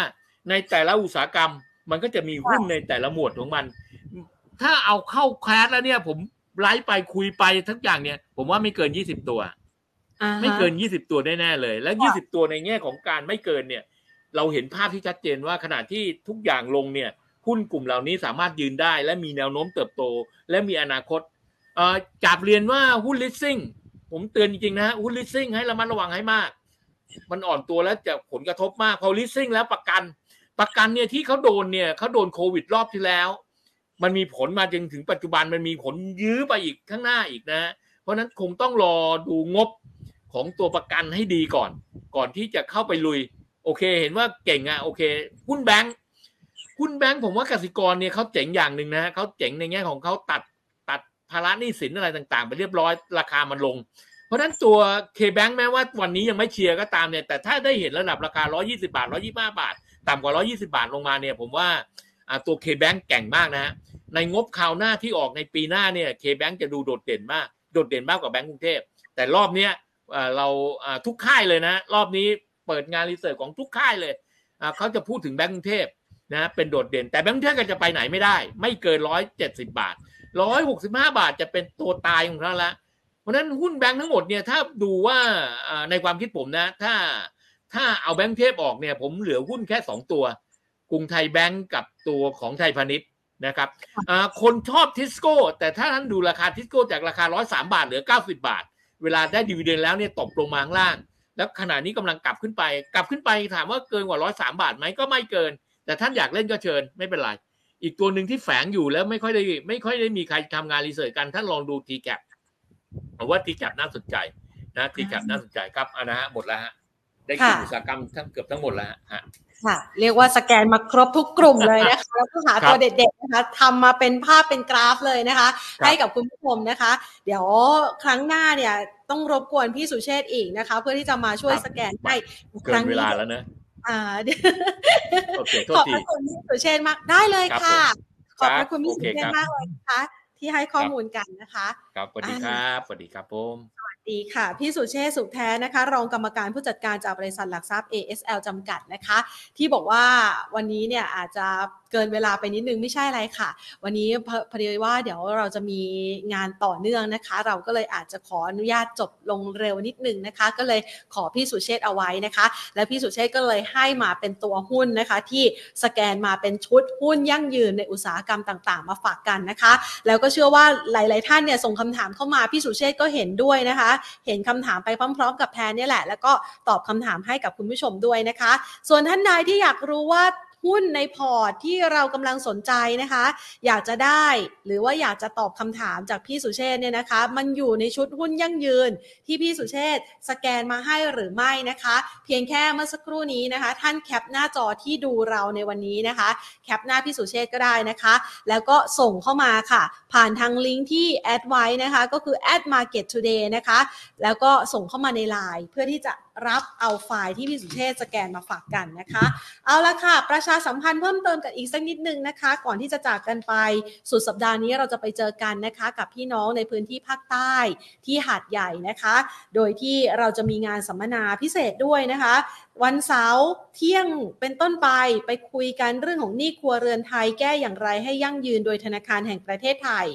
ในแต่ละอุตสาหกรรม มันก็จะมีหุ้นในแต่ละหมวดของมัน ถ้าเอาเข้าแคสแล้วเนี่ย ผมไลฟ์ไปคุยไปทั้งอย่างเนี่ย ผมว่าไม่เกินยี่สิบตัวไม่เกินยี่สิบตัวแน่ๆเลย และยี่สิบตัวในแง่ของการไม่เกินเนี่ย เราเห็นภาพที่ชัดเจนว่าขณะที่ทุกอย่างลงเนี่ยหุ้นกลุ่มเหล่านี้สามารถยืนได้ และมีแนวโน้มเติบโต และมีอนาคต เอ่อจับเรียนว่าหุ้นลิสซิ่งผมเตือนจริงๆนะฮะหุ้นลิสซิ่งให้ระมัดระวังให้มาก มันอ่อนตัวแล้วจะผลกระทบมากพอลิสซิ่งแล้วประกัน ประกันเนี่ยที่เขาโดนเนี่ยเขาโดนโควิดรอบที่แล้ว มันมีผลมาจนถึงปัจจุบันมันมีผลยื้อไปอีกข้างหน้าอีกนะ เพราะนั้นคงต้องรอดูงบของตัวประกันให้ดีก่อน ก่อนที่จะเข้าไปลุย โอเค เห็นว่าเก่งอะโอเคหุ้นแบงค์หุ้นแบงค์ผมว่ากสิกรเนี่ยเขาเจ๋งอย่างหนึ่งนะเขาเจ๋งในแง่ของเขาตัด ภาระหนี้สินอะไรต่างๆ ไปเรียบร้อยราคามันลง เพราะฉะนั้นตัว KBANK แม้ว่าวันนี้ยังไม่เชียร์ก็ตามเนี่ยแต่ถ้าได้เห็นระดับราคา 120 บาท 125 บาท ต่ำกว่า 120 บาทลงมาเนี่ยผมว่าตัว KBANK แกร่งมากนะฮะในงบคราวหน้าที่ออกในปีหน้าเนี่ย KBANK จะดูโดดเด่นมากโดดเด่นมากกว่าแบงก์กรุงเทพแต่รอบเนี้ยเราทุกค่ายเลยนะ รอบนี้เปิดงาน research ของทุกค่ายเลยเขาจะพูดถึงแบงก์กรุงเทพนะเป็นโดดเด่น แต่แบงก์กรุงเทพก็จะไปไหนไม่ได้ ไม่เกินร้อยเจ็ดสิบบาท ร้อยหกสิบห้าบาทจะเป็นตัวตายของเขาละเพราะนั้นหุ้นแบงก์ทั้งหมดเนี่ยถ้าดูว่าในความคิดผมนะ ถ้าถ้าเอาแบงก์เทพออกเนี่ย ผมเหลือหุ้นแค่สองตัว กรุงไทยแบงก์กับตัวของไทยพาณิชย์นะครับคนชอบทิสโก้ แต่ถ้าท่านดูราคาทิสโก้จากราคาร้อยสามบาท เหลือเก้าสิบบาท เวลาได้ dividend แล้วเนี่ยตกลงมาข้างล่าง แล้วขณะนี้กำลังกลับขึ้นไป กลับขึ้นไปถามว่าเกินกว่าร้อยสามบาทไหมก็ไม่เกิน แต่ท่านอยากเล่นก็เชิญไม่เป็นไร อีกตัวหนึ่งที่แฝงอยู่แล้วไม่ค่อยได้ไม่ค่อยได้มีใครทำงานรีเสิร์ชกันท่านลองดูทีแกผมว่าทีแกน่าสนใจนะทีแกน่าสนใจครับอันนะฮะหมดแล้วฮะได้กลุ่มอุตสาหกรรมทั้งเกือบทั้งหมดแล้วฮะค่ะ เรียกว่าสแกนมาครบทุกกลุ่มเลยนะคะแล้วก็หาตัวเด็ดๆนะคะทำมาเป็นภาพเป็นกราฟเลยนะคะ ให้กับคุณผู้ชมนะคะ เดี๋ยวครั้งหน้าเนี่ยต้องรบกวนพี่สุเชษอีกนะคะ เพื่อที่จะมาช่วยสแกนให้ครั้งนี้เวลาแล้วนะ อ่าขอบคุณพี่สุเชษมากได้เลยค่ะ ขอบคุณพี่สุเชษมากเลยนะคะที่ให้ข้อมูลกันนะคะ ครับสวัสดีครับสวัสดีครับผมสวัสดีค่ะ พี่สุเชษสุขแท้นะคะ รองกรรมการผู้จัดการจากบริษัทหลักทรัพย์ ASL จำกัดนะคะ ที่บอกว่าวันนี้เนี่ยอาจจะ เกินเวลาไปนิดนึงไม่ใช่อะไรค่ะ วันนี้พอดีว่าเดี๋ยวเราจะมีงานต่อเนื่องนะคะ เราก็เลยอาจจะขออนุญาตจบลงเร็วนิดนึงนะคะ ก็เลยขอพี่สุเชษเอาไว้นะคะ และพี่สุเชษก็เลยให้มาเป็นตัวหุ้นนะคะ ที่สแกนมาเป็นชุดหุ้นยั่งยืนในอุตสาหกรรมต่าง ๆ มาฝากกันนะคะ แล้วก็เชื่อว่าหลาย ๆ ท่านเนี่ยส่งคำถามเข้ามาพี่สุเชษก็เห็นด้วยนะคะ เห็นคำถามไปพร้อม ๆ กับแพนนี่แหละ แล้วก็ตอบคำถามให้กับคุณผู้ชมด้วยนะคะ ส่วนท่านใดที่อยากรู้ว่า หุ้นในพอร์ตที่เรากำลังสนใจนะคะ อยากจะได้หรือว่าอยากจะตอบคำถามจากพี่สุเชษเนี่ยนะคะ มันอยู่ในชุดหุ้นยั่งยืนที่พี่สุเชษสแกนมาให้หรือไม่นะคะ เพียงแค่เมื่อสักครู่นี้นะคะ ท่านแคปหน้าจอที่ดูเราในวันนี้นะคะ แคปหน้าพี่สุเชษก็ได้นะคะ แล้วก็ส่งเข้ามาค่ะ ผ่านทางลิงก์ที่แอดไว้นะคะ ก็คือ add market today นะคะ แล้วก็ส่งเข้ามาในไลน์เพื่อที่จะรับเอาไฟล์ที่พี่สุเทพสแกนมาฝากกันนะคะ เอาละค่ะ ประชาสัมพันธ์เพิ่มเติมกันอีกสักนิดนึงนะคะ ก่อนที่จะจากกันไปสุดสัปดาห์นี้เราจะไปเจอกันนะคะ กับพี่น้องในพื้นที่ภาคใต้ที่หาดใหญ่นะคะ โดยที่เราจะมีงานสัมมนาพิเศษด้วยนะคะ วันเสาร์เที่ยงเป็นต้นไปไปคุยกันเรื่องของหนี้ครัวเรือนไทยแก้อย่างไรให้ยั่งยืนโดยธนาคารแห่งประเทศไทย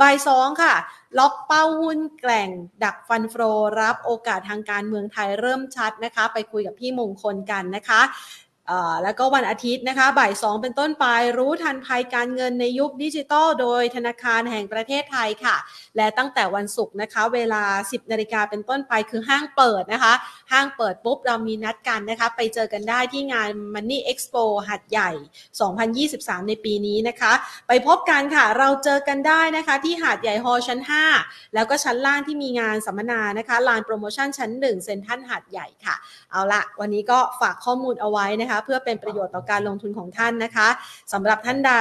บ่ายสองค่ะ ล็อกเป้าหุ้นแกล่งดักฟันโฟรับโอกาสทางการเมืองไทยเริ่มชัดนะคะ ไปคุยกับพี่มงคลกันนะคะ แล้วก็วันอาทิตย์นะคะบ่ายสองเป็นต้นไปรู้ทันภัยการเงินในยุคดิจิตอลโดยธนาคารแห่งประเทศไทยค่ะ และตั้งแต่วันศุกร์นะคะ เวลา 10นาฬิกาเป็นต้นไปคือห้างเปิดนะคะ ห้างเปิดปุ๊บเรามีนัดกันนะคะ ไปเจอกันได้ที่งาน Money Expo หัดใหญ่ 2023 ในปีนี้นะคะ ไปพบกันค่ะเราเจอกันได้นะคะ ที่หาดใหญ่ฮอชั้น 5 แล้วก็ชั้นล่างที่มีงานสัมมนานะคะลานโปรโมชั่นชั้น1เซ็นทรัลหาดใหญ่ค่ะเอาละวันนี้ก็ฝากข้อมูลเอาไว้นะคะเพื่อเป็นประโยชน์ต่อการลงทุนของท่านนะคะสำหรับท่านใด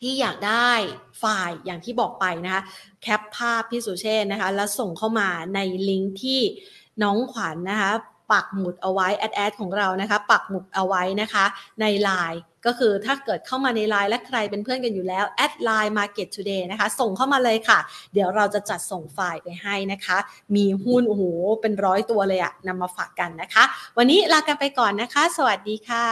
ที่อยากได้ไฟล์อย่างที่บอกไปนะคะแคปภาพพี่สุเชษนะคะ แล้วส่งเข้ามาในลิงก์ที่น้องขวัญนะคะ ปักหมุดเอาไว้ add add ของเรานะคะ ปักหมุดเอาไว้นะคะใน LINE ก็คือถ้าเกิดเข้ามาในไลน์และใครเป็นเพื่อนกันอยู่แล้ว add ไลน์ Market Today นะคะ ส่งเข้ามาเลยค่ะ เดี๋ยวเราจะจัดส่งไฟล์ไปให้นะคะ มีหุ้นโอ้โหเป็นร้อยตัวเลยอะนำมาฝากกันนะคะ วันนี้ลากันไปก่อนนะคะ สวัสดีค่ะ